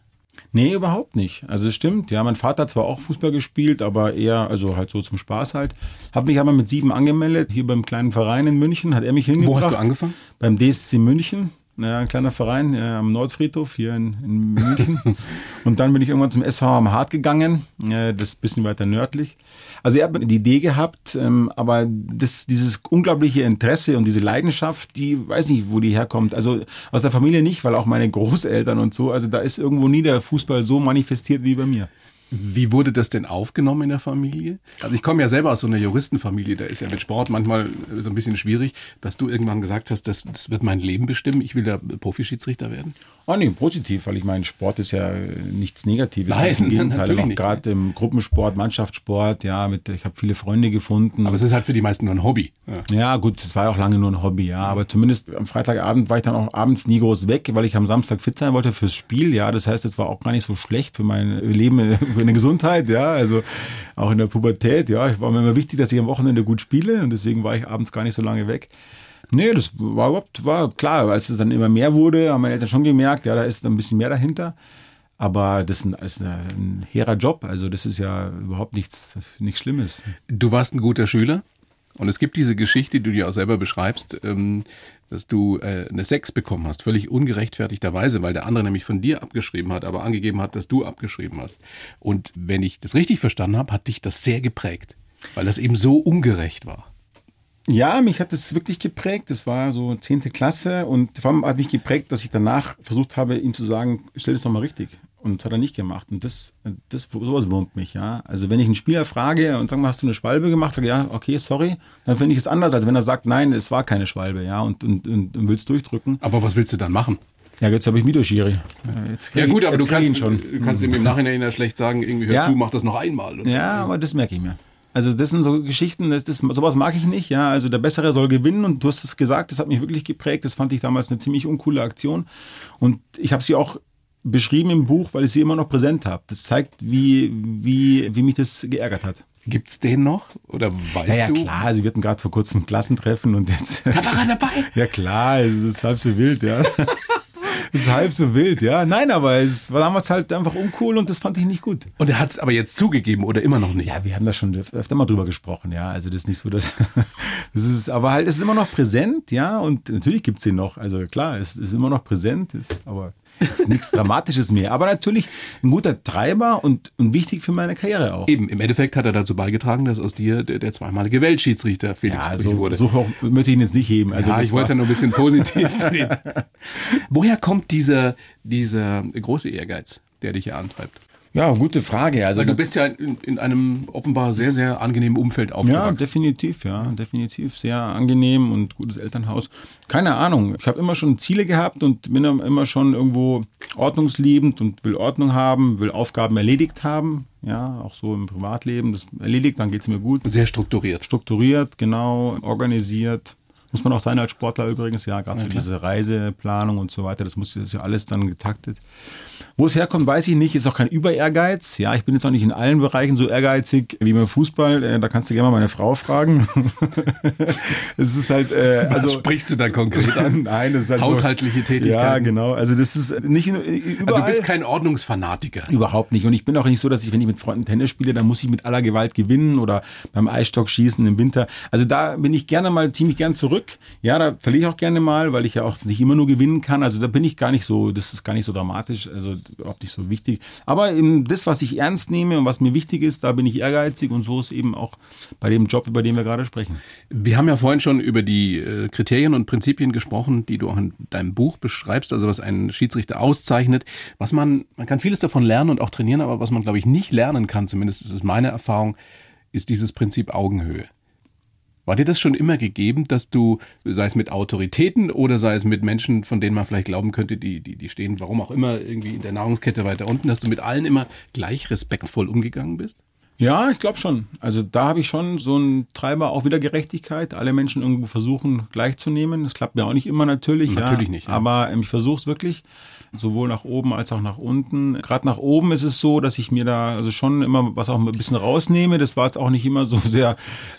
Nee, überhaupt nicht. Also es stimmt, ja, mein Vater hat zwar auch Fußball gespielt, aber eher, also halt so zum Spaß halt. Hab mich aber mit sieben angemeldet, hier beim kleinen Verein in München, hat er mich hingebracht. Wo hast du angefangen? Beim DSC München. Naja, ein kleiner Verein äh, am Nordfriedhof hier in, in München. und dann bin ich irgendwann zum SV am Hart gegangen, äh, das ist ein bisschen weiter nördlich. Also er hat die Idee gehabt, ähm, aber das, dieses unglaubliche Interesse und diese Leidenschaft, die weiß nicht, wo die herkommt. Also aus der Familie nicht, weil auch meine Großeltern und so, also da ist irgendwo nie der Fußball so manifestiert wie bei mir. Wie wurde das denn aufgenommen in der Familie? Also ich komme ja selber aus so einer Juristenfamilie, da ist ja mit Sport manchmal so ein bisschen schwierig, dass du irgendwann gesagt hast, das, das wird mein Leben bestimmen, ich will da Profischiedsrichter werden. Oh nee, positiv, weil ich meine, Sport ist ja nichts Negatives. Nein, im Gegenteil, auch gerade im Gruppensport, Mannschaftssport, ja, mit, ich habe viele Freunde gefunden. Aber es ist halt für die meisten nur ein Hobby. Ja. ja, gut, es war auch lange nur ein Hobby, ja, aber zumindest am Freitagabend war ich dann auch abends nie groß weg, weil ich am Samstag fit sein wollte fürs Spiel, ja, das heißt, es war auch gar nicht so schlecht für mein Leben für eine Gesundheit, ja, also auch in der Pubertät, ja, ich war mir immer wichtig, dass ich am Wochenende gut spiele und deswegen war ich abends gar nicht so lange weg. Nee, das war überhaupt, war klar, als es dann immer mehr wurde, haben meine Eltern schon gemerkt, ja, da ist ein bisschen mehr dahinter. Aber das ist ein, ist ein hehrer Job, also das ist ja überhaupt nichts, nichts Schlimmes. Du warst ein guter Schüler und es gibt diese Geschichte, die du dir auch selber beschreibst, ähm, dass du äh, eine Sechs bekommen hast, völlig ungerechtfertigterweise, weil der andere nämlich von dir abgeschrieben hat, aber angegeben hat, dass du abgeschrieben hast. Und wenn ich das richtig verstanden habe, hat dich das sehr geprägt, weil das eben so ungerecht war. Ja, mich hat das wirklich geprägt. Das war so zehnte Klasse und vor allem hat mich geprägt, dass ich danach versucht habe, ihm zu sagen, stell das doch mal richtig. Und das hat er nicht gemacht. Und das, das sowas wurmt mich, ja. Also wenn ich einen Spieler frage und sage mal, hast du eine Schwalbe gemacht? Sage ja, okay, sorry. Dann finde ich es anders, als wenn er sagt, nein, es war keine Schwalbe, ja, und, und, und, und will es durchdrücken. Aber was willst du dann machen? Ja, jetzt habe ich Mido-Schiri. Ja gut, aber du kannst, schon. du kannst ihm im Nachhinein ja schlecht sagen, irgendwie hör ja. zu, mach das noch einmal. ja, ja, aber das merke ich mir. Also das sind so Geschichten, das, das, sowas mag ich nicht. Ja, also der Bessere soll gewinnen und du hast es gesagt, das hat mich wirklich geprägt. Das fand ich damals eine ziemlich uncoole Aktion und ich habe sie auch beschrieben im Buch, weil ich sie immer noch präsent habe. Das zeigt, wie, wie, wie mich das geärgert hat. Gibt's den noch? Oder weißt ja, ja, du? Ja, klar. Sie hatten gerade vor kurzem Klassentreffen und jetzt. Da war er dabei. ja, klar. Es ist halb so wild, ja. es ist halb so wild, ja. Nein, aber es war damals halt einfach uncool und das fand ich nicht gut. Und er hat es aber jetzt zugegeben oder immer noch nicht? Ja, wir haben da schon öfter mal drüber gesprochen, ja. Also das ist nicht so, dass das ist, aber halt, es ist immer noch präsent, ja. Und natürlich gibt's den noch. Also klar, es ist immer noch präsent, ist, aber ist nichts Dramatisches mehr. Aber natürlich ein guter Treiber und, und wichtig für meine Karriere auch. Eben, im Endeffekt hat er dazu beigetragen, dass aus dir der, der zweimalige Weltschiedsrichter Felix ja, so, wurde. So hoch möchte ich ihn jetzt nicht heben. Also ja, ich wollte ja nur ein bisschen positiv drehen. Woher kommt dieser, dieser große Ehrgeiz, der dich hier antreibt? Ja, gute Frage. Also Weil du bist ja in, in einem offenbar sehr, sehr angenehmen Umfeld aufgewachsen. Ja, definitiv, ja, definitiv. Sehr angenehm und gutes Elternhaus. Keine Ahnung. Ich habe immer schon Ziele gehabt und bin immer schon irgendwo ordnungsliebend und will Ordnung haben, will Aufgaben erledigt haben. Ja, auch so im Privatleben. Das erledigt, dann geht's mir gut. Sehr strukturiert. Strukturiert, genau, organisiert. Muss man auch sein als Sportler übrigens, ja, gerade Ja, diese Reiseplanung und so weiter. Das muss das ist ja alles dann getaktet. Wo es herkommt, weiß ich nicht. Ist auch kein Über-Ehrgeiz. Ja, ich bin jetzt auch nicht in allen Bereichen so ehrgeizig wie beim Fußball. Äh, Da kannst du gerne mal meine Frau fragen. es ist halt, äh, Was also. sprichst du dann konkret an? Nein, das ist halt Haushaltliche so, Tätigkeiten. Ja, genau. Also das ist nicht überall. Also du bist kein Ordnungsfanatiker. Überhaupt nicht. Und ich bin auch nicht so, dass ich, wenn ich mit Freunden Tennis spiele, dann muss ich mit aller Gewalt gewinnen oder beim Eisstock schießen im Winter. Also da bin ich gerne mal ziemlich gern zurück. Ja, da verliere ich auch gerne mal, weil ich ja auch nicht immer nur gewinnen kann. Also da bin ich gar nicht so, das ist gar nicht so dramatisch, also überhaupt nicht so wichtig. Aber das, was ich ernst nehme und was mir wichtig ist, da bin ich ehrgeizig und so ist eben auch bei dem Job, über den wir gerade sprechen. Wir haben ja vorhin schon über die äh, Kriterien und Prinzipien gesprochen, die du auch in deinem Buch beschreibst, also was einen Schiedsrichter auszeichnet. Was man, man kann vieles davon lernen und auch trainieren, aber was man, glaube ich, nicht lernen kann, zumindest ist es meine Erfahrung, ist dieses Prinzip Augenhöhe. War dir das schon immer gegeben, dass du, sei es mit Autoritäten oder sei es mit Menschen, von denen man vielleicht glauben könnte, die, die, die stehen, warum auch immer, irgendwie in der Nahrungskette weiter unten, dass du mit allen immer gleich respektvoll umgegangen bist? Ja, ich glaube schon. Also da habe ich schon so einen Treiber auch wieder Gerechtigkeit. Alle Menschen irgendwo versuchen gleichzunehmen. Das klappt mir auch nicht immer natürlich. Natürlich ja. nicht, ja. Aber ähm, ich versuche es wirklich, sowohl nach oben als auch nach unten. Gerade nach oben ist es so, dass ich mir da also schon immer was auch ein bisschen rausnehme. Das war jetzt auch nicht immer so sehr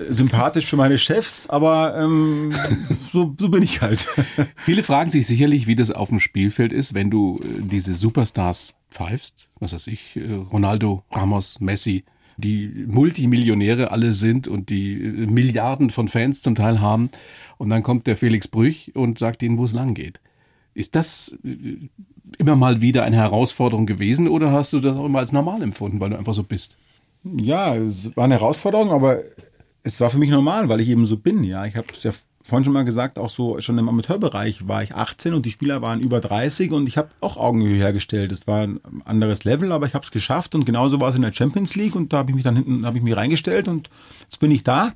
sympathisch für meine Chefs, aber ähm, so, so bin ich halt. Viele fragen sich sicherlich, wie das auf dem Spielfeld ist, wenn du äh, diese Superstars pfeifst. Was weiß ich, äh, Ronaldo, Ramos, Messi, die Multimillionäre alle sind und die äh, Milliarden von Fans zum Teil haben. Und dann kommt der Felix Brüch und sagt ihnen, wo es lang geht. Ist das äh, immer mal wieder eine Herausforderung gewesen oder hast du das auch immer als normal empfunden, weil du einfach so bist? Ja, es war eine Herausforderung, aber es war für mich normal, weil ich eben so bin. Ja, ich habe es ja vorhin schon mal gesagt, auch so schon im Amateurbereich war ich 18 und die Spieler waren über 30 und ich habe auch Augenhöhe hergestellt. Es war ein anderes Level, aber ich habe es geschafft und genauso war es in der Champions League und da habe ich mich dann hinten habe ich mich reingestellt und jetzt bin ich da.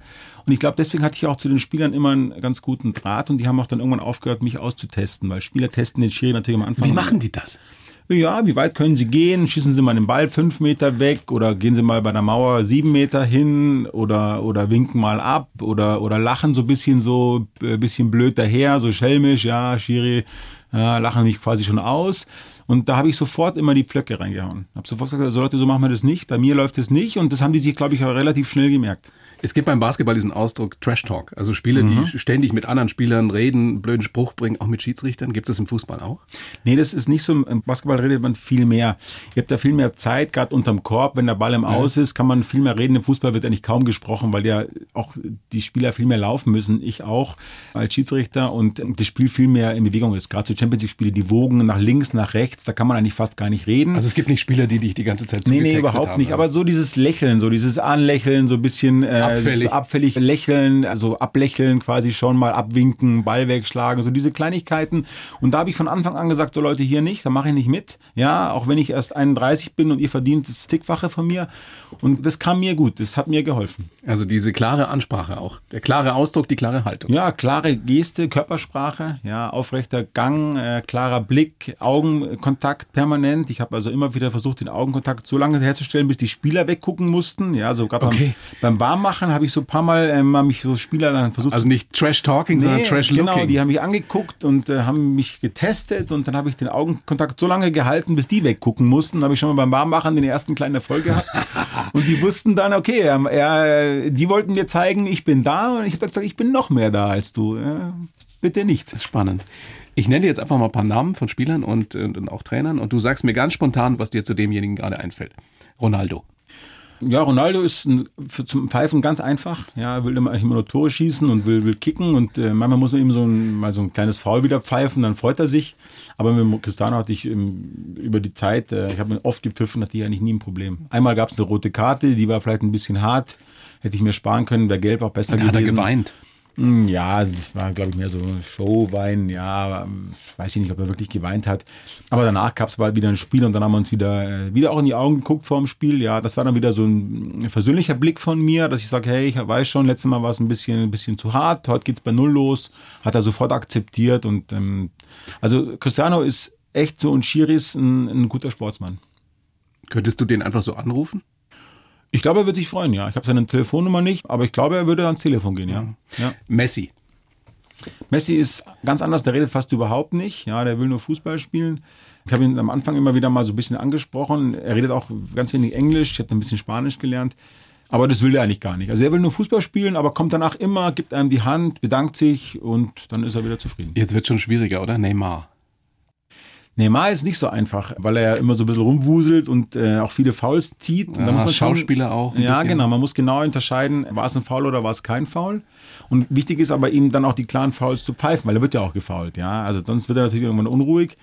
Und ich glaube, deswegen hatte ich auch zu den Spielern immer einen ganz guten Draht und die haben auch dann irgendwann aufgehört, mich auszutesten, weil Spieler testen den Schiri natürlich am Anfang. Wie machen die das? Ja, wie weit können Sie gehen? Schießen Sie mal den Ball fünf Meter weg oder gehen Sie mal bei der Mauer sieben Meter hin oder, oder winken mal ab oder, oder lachen so ein bisschen so, ein bisschen blöd daher, so schelmisch, ja, Schiri, ja, lachen mich quasi schon aus. Und da habe ich sofort immer die Pflöcke reingehauen. Habe sofort gesagt, so Leute, so machen wir das nicht. Bei mir läuft es nicht. Und das haben die sich, glaube ich, auch relativ schnell gemerkt. Es gibt beim Basketball diesen Ausdruck Trash Talk. Also Spieler, die ständig mit anderen Spielern reden, blöden Spruch bringen, auch mit Schiedsrichtern. Gibt es im Fußball auch? Nee, das ist nicht so. Im Basketball redet man viel mehr. Ihr habt da viel mehr Zeit, gerade unterm Korb, wenn der Ball im Aus ist, kann man viel mehr reden. Im Fußball wird eigentlich kaum gesprochen, weil ja auch die Spieler viel mehr laufen müssen. Ich auch als Schiedsrichter und das Spiel viel mehr in Bewegung ist. Gerade so Champions League-Spiele, die wogen nach links, nach rechts, da kann man eigentlich fast gar nicht reden. Also es gibt nicht Spieler, die dich die ganze Zeit Nee, nee, überhaupt haben, nicht. Aber so dieses Lächeln, so dieses Anlächeln, so ein bisschen äh, Abfällig. abfällig lächeln, also ablächeln quasi schon mal abwinken, Ball wegschlagen, so diese Kleinigkeiten. Und da habe ich von Anfang an gesagt, so Leute, hier nicht, da mache ich nicht mit. Ja, auch wenn ich erst 31 bin und ihr verdient das Tickfache von mir. Und das kam mir gut, das hat mir geholfen. Also diese klare Ansprache auch. Der klare Ausdruck, die klare Haltung. Ja, klare Geste, Körpersprache, ja, aufrechter Gang, äh, klarer Blick, Augenkontakt permanent. Ich habe also immer wieder versucht, den Augenkontakt so lange herzustellen, bis die Spieler weggucken mussten. Ja, so gerade Okay. beim, beim Warmmachen habe ich so ein paar Mal ähm, haben mich so Spieler dann versucht Also nicht Trash Talking, sondern Trash Looking. Genau, die haben mich angeguckt und äh, haben mich getestet und dann habe ich den Augenkontakt so lange gehalten, bis die weggucken mussten. Da habe ich schon mal beim Warmmachen den ersten kleinen Erfolg gehabt. und die wussten dann, okay, er, die wollten mir zeigen, ich bin da und ich habe gesagt, ich bin noch mehr da als du. Ja, bitte nicht. Spannend. Ich nenne dir jetzt einfach mal ein paar Namen von Spielern und, und, und auch Trainern und du sagst mir ganz spontan, was dir zu demjenigen gerade einfällt. Ronaldo. Ja, Ronaldo ist ein, für, zum Pfeifen ganz einfach. Ja, er will immer, immer nur Tore schießen und will, will kicken und äh, manchmal muss man ihm so ein, mal so ein kleines Foul wieder pfeifen, dann freut er sich. Aber mit Cristiano hatte ich ähm, über die Zeit, äh, ich habe ihn oft gepfiffen, hatte ich eigentlich nie ein Problem. Einmal gab es eine rote Karte, die war vielleicht ein bisschen hart, hätte ich mir sparen können, wäre gelb auch besser Da hat er gewesen. geweint. Hm, ja, also das war, glaube ich, mehr so Showwein. Ja, weiß ich nicht, ob er wirklich geweint hat. Aber danach gab es bald wieder ein Spiel und dann haben wir uns wieder, äh, wieder auch in die Augen geguckt vor dem Spiel. Ja, das war dann wieder so ein versöhnlicher Blick von mir, dass ich sage, hey, ich weiß schon, letztes Mal war es ein bisschen, ein bisschen zu hart, heute geht's bei Null los. Hat er sofort akzeptiert und ähm, also Cristiano ist echt so und Schiris ein, ein guter Sportsmann. Könntest du den einfach so anrufen? Ich glaube, er würde sich freuen, ja. Ich habe seine Telefonnummer nicht, aber ich glaube, er würde ans Telefon gehen, ja. ja. Messi. Messi ist ganz anders, der redet fast überhaupt nicht. Ja, der will nur Fußball spielen. Ich habe ihn am Anfang immer wieder mal so ein bisschen angesprochen. Er redet auch ganz wenig Englisch. Ich habe ein bisschen Spanisch gelernt. Aber das will er eigentlich gar nicht. Also er will nur Fußball spielen, aber kommt danach immer, gibt einem die Hand, bedankt sich und dann ist er wieder zufrieden. Jetzt wird schon schwieriger, oder? Neymar. Neymar ist nicht so einfach, weil er ja immer so ein bisschen rumwuselt und äh, auch viele Fouls zieht. Ja, ja, Schauspieler auch. Ja, bisschen. genau. Man muss genau unterscheiden, war es ein Foul oder war es kein Foul. Und wichtig ist aber ihm dann auch die klaren Fouls zu pfeifen, weil er wird ja auch gefoult. Ja, also sonst wird er natürlich irgendwann unruhig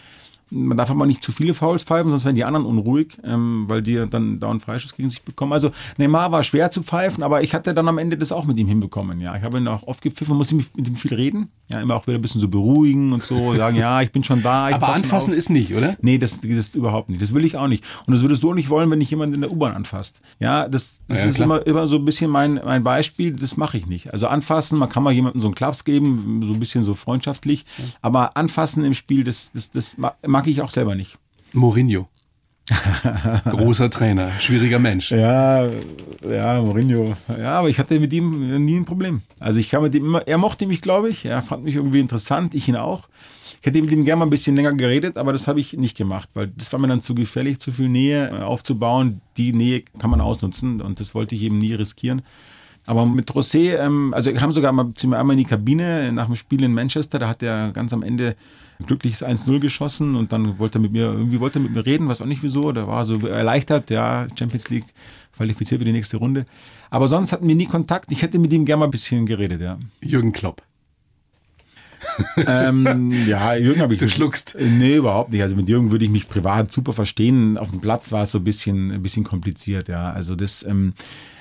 man darf aber nicht zu viele Fouls pfeifen, sonst werden die anderen unruhig, ähm, weil die dann dauernd Freischuss gegen sich bekommen. Also Neymar war schwer zu pfeifen, aber ich hatte dann am Ende das auch mit ihm hinbekommen. Ja, ich habe ihn auch oft gepfiffen, musste mit ihm viel reden, ja, immer auch wieder ein bisschen so beruhigen und so, sagen, ja, ich bin schon da. aber anfassen ist nicht, oder? Nee, das, das überhaupt nicht. Das will ich auch nicht. Und das würdest du auch nicht wollen, wenn dich jemand in der U-Bahn anfasst. Ja, das, das ja, ist immer, immer so ein bisschen mein, mein Beispiel, das mache ich nicht. Also anfassen, man kann mal jemandem so einen Klaps geben, so ein bisschen so freundschaftlich, aber anfassen im Spiel, das, das, das mag ich auch selber nicht. Mourinho. Großer Trainer, schwieriger Mensch. Ja, ja, Mourinho. Ja, aber ich hatte mit ihm nie ein Problem. Also ich kam mit ihm immer, er mochte mich, glaube ich. Er fand mich irgendwie interessant, ich ihn auch. Ich hätte mit ihm gerne mal ein bisschen länger geredet, aber das habe ich nicht gemacht, weil das war mir dann zu gefährlich, zu viel Nähe äh, aufzubauen. Die Nähe kann man ausnutzen und das wollte ich eben nie riskieren. Aber mit Rosé, ähm, also wir haben sogar mal zu mir einmal in die Kabine nach dem Spiel in Manchester, da hat er ganz am Ende glückliches 1-0 geschossen und dann wollte er mit mir, irgendwie wollte er mit mir reden, weiß auch nicht wieso, da war so erleichtert, ja, Champions League qualifiziert für die nächste Runde. Aber sonst hatten wir nie Kontakt. Ich hätte mit ihm gerne mal ein bisschen geredet, ja. Jürgen Klopp. Ähm, ja, Jürgen habe ich. Du schluckst. Nee, überhaupt nicht. Also mit Jürgen würde ich mich privat super verstehen. Auf dem Platz war es so ein bisschen, ein bisschen kompliziert, ja. Also das, ähm,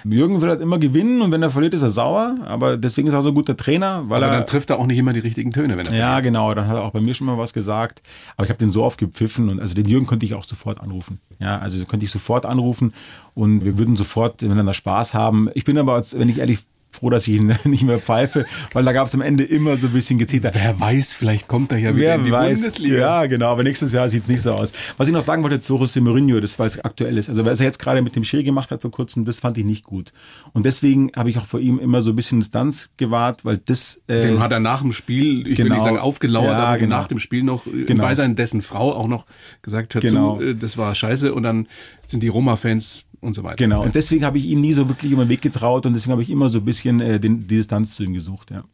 Jürgen will halt immer gewinnen und wenn er verliert, ist er sauer. Aber deswegen ist er auch so ein guter Trainer, weil aber er. dann trifft er auch nicht immer die richtigen Töne, wenn er Ja, verliert. genau. Dann hat er auch bei mir schon mal was gesagt. Aber ich habe den so oft gepfiffen und also den Jürgen konnte ich auch sofort anrufen. Ja, also könnte ich sofort anrufen und wir würden sofort miteinander Spaß haben. Ich bin aber, wenn ich ehrlich froh, dass ich ihn nicht mehr pfeife, weil da gab es am Ende immer so ein bisschen Gezeter. Wer weiß, vielleicht kommt er ja wieder Wer in die weiß, Bundesliga. Ja, genau, aber nächstes Jahr sieht es nicht so aus. Was ich noch sagen wollte zu José Mourinho, das es aktuell ist. Also was er jetzt gerade mit dem Schiri gemacht hat vor kurzem, das fand ich nicht gut. Und deswegen habe ich auch vor ihm immer so ein bisschen Distanz gewahrt, weil das... Äh, dem hat er nach dem Spiel, ich genau, will nicht sagen aufgelauert, ja, aber genau. nach dem Spiel noch genau. im Beisein dessen Frau auch noch gesagt, hör genau. zu, äh, das war scheiße und dann sind die Roma-Fans und so weiter. Genau, und deswegen habe ich ihm nie so wirklich über den Weg getraut und deswegen habe ich immer so ein bisschen äh, den, die Distanz zu ihm gesucht. Ja.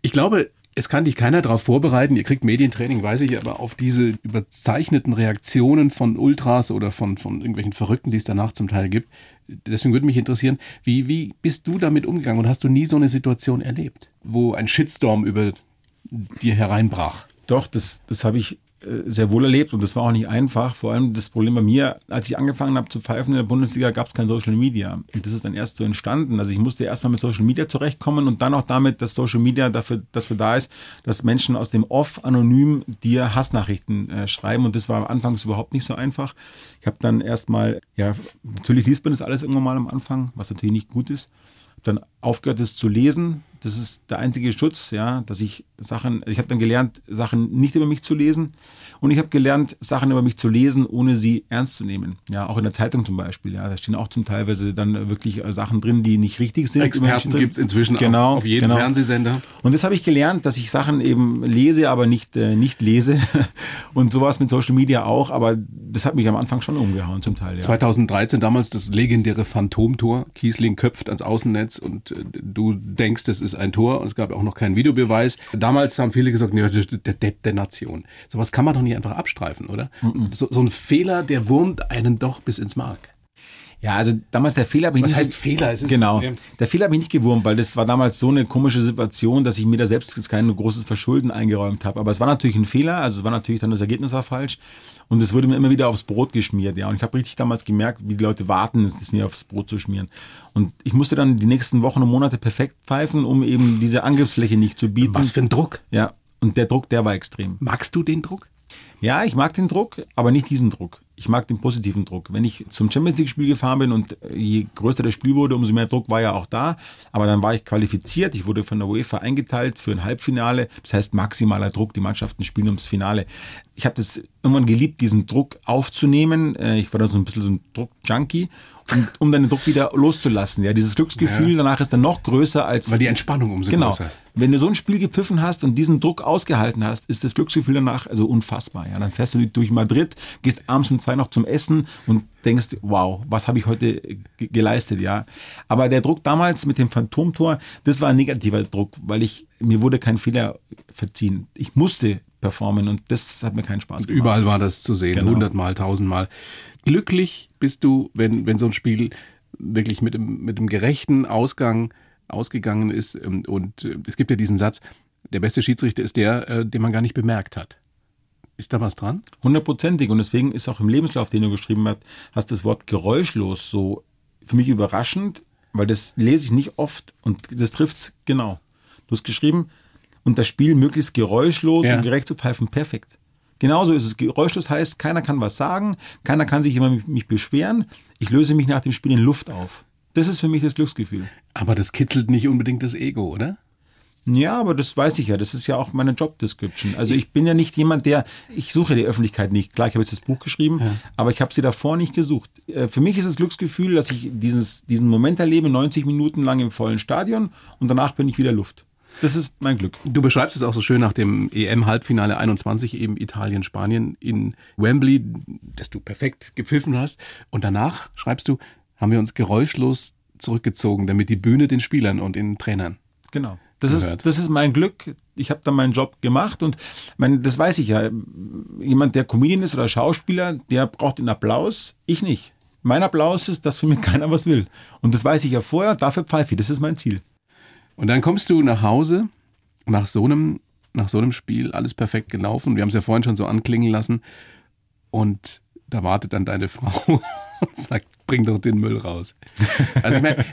Ich glaube, es kann dich keiner darauf vorbereiten. Ihr kriegt Medientraining, weiß ich, aber auf diese überzeichneten Reaktionen von Ultras oder von, von irgendwelchen Verrückten, die es danach zum Teil gibt. Deswegen würde mich interessieren, wie, wie bist du damit umgegangen und hast du nie so eine Situation erlebt, wo ein Shitstorm über dir hereinbrach? Doch, das, das habe ich sehr wohl erlebt und das war auch nicht einfach. Vor allem das Problem bei mir, als ich angefangen habe zu pfeifen in der Bundesliga, gab es kein Social Media. Und das ist dann erst so entstanden. Also ich musste erstmal mit Social Media zurechtkommen und dann auch damit, dass Social Media dafür, dafür da ist, dass Menschen aus dem Off anonym dir Hassnachrichten äh, schreiben. Und das war anfangs überhaupt nicht so einfach. Ich habe dann erstmal, ja, natürlich liest man das alles irgendwann mal am Anfang, was natürlich nicht gut ist. Dann aufgehört, es zu lesen, das ist der einzige Schutz, ja, dass ich Sachen, ich habe dann gelernt, Sachen nicht über mich zu lesen und ich habe gelernt, Sachen über mich zu lesen, ohne sie ernst zu nehmen. Ja, auch in der Zeitung zum Beispiel, ja, da stehen auch zum Teilweise dann wirklich äh, Sachen drin, die nicht richtig sind. Experten gibt es inzwischen genau, auf, auf jedem genau. Fernsehsender. Und das habe ich gelernt, dass ich Sachen eben lese, aber nicht, äh, nicht lese und sowas mit Social Media auch, aber das hat mich am Anfang schon umgehauen zum Teil. Ja. 2013 damals das legendäre Phantomtor, Kiesling köpft ans Außennetz und äh, du denkst, das ist ein Tor und es gab auch noch keinen Videobeweis. Damals haben viele gesagt, nee, der Depp der Nation. Sowas kann man doch nicht einfach abstreifen, oder? Mhm. So, so ein Fehler, der wurmt einen doch bis ins Mark. Ja, also damals der Fehler habe ich Was nicht. heißt Fehler? Es ist- genau. Der Fehler habe ich nicht gewurmt, weil das war damals so eine komische Situation, dass ich mir da selbst jetzt kein großes Verschulden eingeräumt habe. Aber es war natürlich ein Fehler, also es war natürlich dann das Ergebnis war falsch. Und es wurde mir immer wieder aufs Brot geschmiert, ja. Und ich habe richtig damals gemerkt, wie die Leute warten, es es mir aufs Brot zu schmieren. Und ich musste dann die nächsten Wochen und Monate perfekt pfeifen, um eben diese Angriffsfläche nicht zu bieten. Was für ein Druck? Ja. Und der Druck, der war extrem. Magst du den Druck? Ja, ich mag den Druck, aber nicht diesen Druck. Ich mag den positiven Druck. Wenn ich zum Champions League Spiel gefahren bin und je größer das Spiel wurde, umso mehr Druck war ja auch da. Aber dann war ich qualifiziert. Ich wurde von der UEFA eingeteilt für ein Halbfinale. Das heißt maximaler Druck. Die Mannschaften spielen ums Finale. Ich habe das irgendwann geliebt, diesen Druck aufzunehmen. Äh, Ich war dann so ein bisschen so ein Druck-Junkie. Und, um dann den Druck wieder loszulassen. Ja, dieses Glücksgefühl danach ist dann noch größer als Weil die Entspannung umso Genau. größer ist. Wenn du so ein Spiel gepfiffen hast und diesen Druck ausgehalten hast, ist das Glücksgefühl danach also unfassbar. Ja, dann fährst du durch Madrid, gehst abends um zwei noch zum Essen und denkst, wow, was habe ich heute ge- geleistet, ja. Aber der Druck damals mit dem Phantomtor, das war ein negativer Druck, weil ich mir wurde kein Fehler verziehen. Ich musste performen und das hat mir keinen Spaß gemacht. Überall war das zu sehen, Genau. hundertmal, tausendmal. Glücklich bist du, wenn, wenn so ein Spiel wirklich mit dem, mit dem gerechten Ausgang ausgegangen ist. ähm, Und äh, es gibt ja diesen Satz, der beste Schiedsrichter ist der, äh, den man gar nicht bemerkt hat. Ist da was dran? Hundertprozentig. Und deswegen ist auch im Lebenslauf, den du geschrieben hast, hast das Wort geräuschlos so für mich überraschend, weil das lese ich nicht oft und das trifft genau. Du hast geschrieben, und das Spiel möglichst geräuschlos Ja. und gerecht zu pfeifen, perfekt. Genauso ist es. Geräuschlos heißt, keiner kann was sagen, keiner kann sich immer mich, mich beschweren. Ich löse mich nach dem Spiel in Luft auf. Das ist für mich das Glücksgefühl. Aber das kitzelt nicht unbedingt das Ego, oder? Ja, aber das weiß ich ja. Das ist ja auch meine Job Description. Also ich bin ja nicht jemand, der, ich suche die Öffentlichkeit nicht. Klar, ich habe jetzt das Buch geschrieben, aber ich habe sie davor nicht gesucht. Äh, Für mich ist es Glücksgefühl, dass ich dieses, diesen Moment erlebe, 90 Minuten lang im vollen Stadion und danach bin ich wieder Luft. Das ist mein Glück. Du beschreibst es auch so schön nach dem EM-Halbfinale 21, eben Italien-Spanien in Wembley, das du perfekt gepfiffen hast. Und danach, schreibst du, haben wir uns geräuschlos zurückgezogen, damit die Bühne den Spielern und den Trainern. Genau. Das Gehört. ist, das ist mein Glück. Ich habe dann meinen Job gemacht und mein, das weiß ich ja. Jemand, der Comedian ist oder Schauspieler, der braucht den Applaus. Ich nicht. Mein Applaus ist, dass für mich keiner was will. Und das weiß ich ja vorher, dafür pfeife ich. Das ist mein Ziel. Und dann kommst du nach Hause, nach so einem, nach so einem Spiel, alles perfekt gelaufen. Wir haben es ja vorhin schon so anklingen lassen. Und da wartet dann deine Frau und sagt, bring doch den Müll raus. Also ich meine,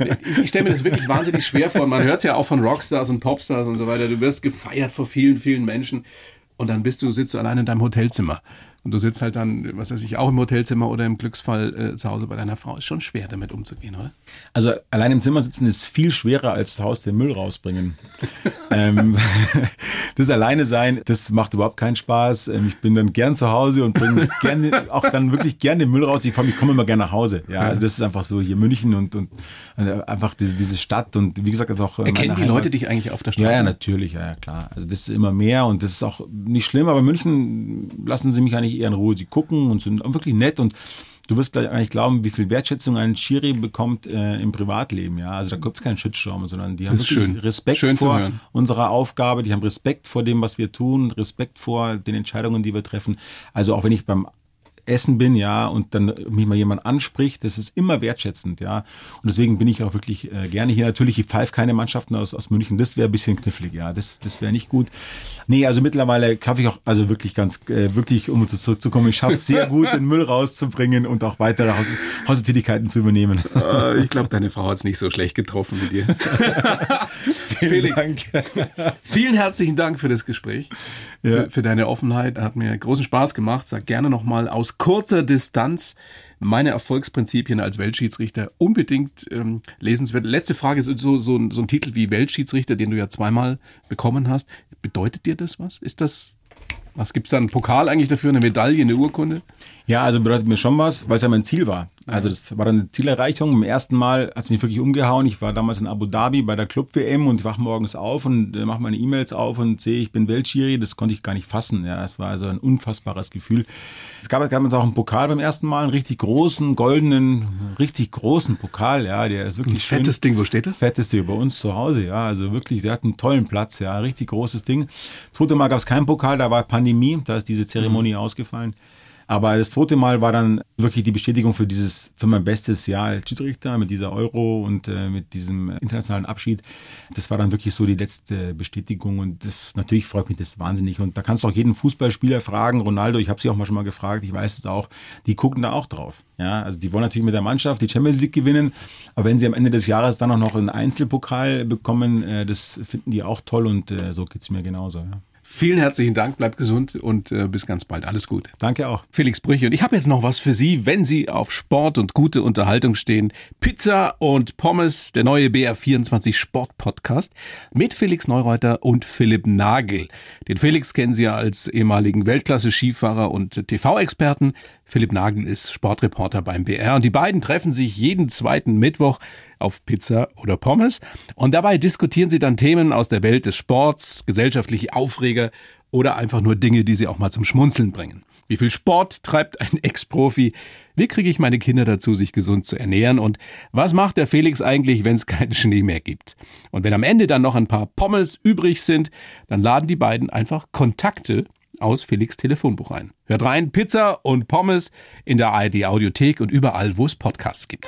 ich stelle mir das wirklich wahnsinnig schwer vor. Man hört es ja auch von Rockstars und Popstars und so weiter. Du wirst gefeiert vor vielen, vielen Menschen. Und dann bist du, sitzt du allein in deinem Hotelzimmer. Und du sitzt halt dann, was weiß ich, auch im Hotelzimmer oder im Glücksfall äh, zu Hause bei deiner Frau. Ist schon schwer, damit umzugehen, oder? Also allein im Zimmer sitzen ist viel schwerer als zu Hause den Müll rausbringen. ähm, das alleine sein, das macht überhaupt keinen Spaß. Ähm, ich bin dann gern zu Hause und bringe gerne auch dann wirklich gerne den Müll raus. Ich, ich komme immer gerne nach Hause. Ja, also das ist einfach so hier München und, und äh, einfach diese, diese Stadt und wie gesagt, das ist auch äh, Erkennen die Heimat. Leute dich eigentlich auf der Straße? Ja, ja, natürlich, ja, ja, klar. Also das ist immer mehr und das ist auch nicht schlimm, aber München lassen sie mich eigentlich eher in Ruhe. Sie gucken und sind wirklich nett und du wirst gleich eigentlich glauben, wie viel Wertschätzung ein Schiri bekommt äh, im Privatleben. Ja, also da gibt es keinen Shitstorm, sondern die haben wirklich schön. Respekt Schön vor unserer Aufgabe, die haben Respekt vor dem, was wir tun, Respekt vor den Entscheidungen, die wir treffen. Also auch wenn ich beim Essen bin, ja, und dann mich mal jemand anspricht, das ist immer wertschätzend, ja. Und deswegen bin ich auch wirklich äh, gerne hier. Natürlich, ich pfeife keine Mannschaften aus, aus München, das wäre ein bisschen knifflig, ja, das, das wäre nicht gut. Nee, also mittlerweile schaffe ich auch, also wirklich ganz, äh, wirklich, um zu- zurückzukommen, ich schaffe sehr gut, den Müll rauszubringen und auch weitere Haus Haustätigkeiten zu übernehmen. Äh, ich glaube, deine Frau hat es nicht so schlecht getroffen wie dir. Felix, Dank. vielen herzlichen Dank für das Gespräch, für, für deine Offenheit. Hat mir großen Spaß gemacht. Sag gerne nochmal aus kurzer Distanz meine Erfolgsprinzipien als Weltschiedsrichter unbedingt ähm, lesenswert. Letzte Frage, so, so, so, ein- so ein Titel wie Weltschiedsrichter, den du ja zweimal bekommen hast. Bedeutet dir das was? Ist das, was gibt's da einen Pokal eigentlich dafür, eine Medaille, eine Urkunde? Ja, also bedeutet mir schon was, weil es ja mein Ziel war. Also das war dann eine Zielerreichung. Im ersten Mal hat es mich wirklich umgehauen. Ich war damals in Abu Dhabi bei der Club-WM und ich wach morgens auf und äh, mache meine E-Mails auf und sehe, ich bin Weltschiri. Das konnte ich gar nicht fassen. Ja, es war also ein unfassbares Gefühl. Es gab damals auch einen Pokal beim ersten Mal, einen richtig großen, goldenen, richtig großen Pokal. Ja, der ist wirklich schön. Fettes Ding, wo steht das? Fetteste bei uns zu Hause, ja. Also wirklich, der hat einen tollen Platz, ja. Richtig großes Ding. Das zweite Mal gab es keinen Pokal, da war Pandemie, da ist diese Zeremonie ausgefallen. Aber das zweite Mal war dann wirklich die Bestätigung für dieses, für mein bestes Jahr als Schiedsrichter mit dieser Euro und äh, mit diesem internationalen Abschied. Das war dann wirklich so die letzte Bestätigung und das, natürlich freut mich das wahnsinnig. Und da kannst du auch jeden Fußballspieler fragen, Ronaldo, ich habe sie auch mal schon mal gefragt, ich weiß es auch, die gucken da auch drauf. Ja, also die wollen natürlich mit der Mannschaft die Champions League gewinnen, aber wenn sie am Ende des Jahres dann auch noch einen Einzelpokal bekommen, äh, das finden die auch toll und äh, so geht es mir genauso. Ja. Vielen herzlichen Dank, bleibt gesund und äh, bis ganz bald. Alles Gute. Danke auch. Felix Brüche. Und ich habe jetzt noch was für Sie, wenn Sie auf Sport und gute Unterhaltung stehen. Pizza und Pommes, der neue BR24 Sport Podcast mit Felix Neureuter und Philipp Nagel. Den Felix kennen Sie ja als ehemaligen Weltklasse-Skifahrer und TV-Experten. Philipp Nagel ist Sportreporter beim BR und die beiden treffen sich jeden zweiten Mittwoch auf Pizza oder Pommes. Und dabei diskutieren sie dann Themen aus der Welt des Sports, gesellschaftliche Aufreger oder einfach nur Dinge, die sie auch mal zum Schmunzeln bringen. Wie viel Sport treibt ein Ex-Profi? Wie kriege ich meine Kinder dazu, sich gesund zu ernähren? Und was macht der Felix eigentlich, wenn es keinen Schnee mehr gibt? Und wenn am Ende dann noch ein paar Pommes übrig sind, dann laden die beiden einfach Kontakte aus Felix Telefonbuch ein. Hört rein, Pizza und Pommes in der ARD Audiothek und überall, wo es Podcasts gibt.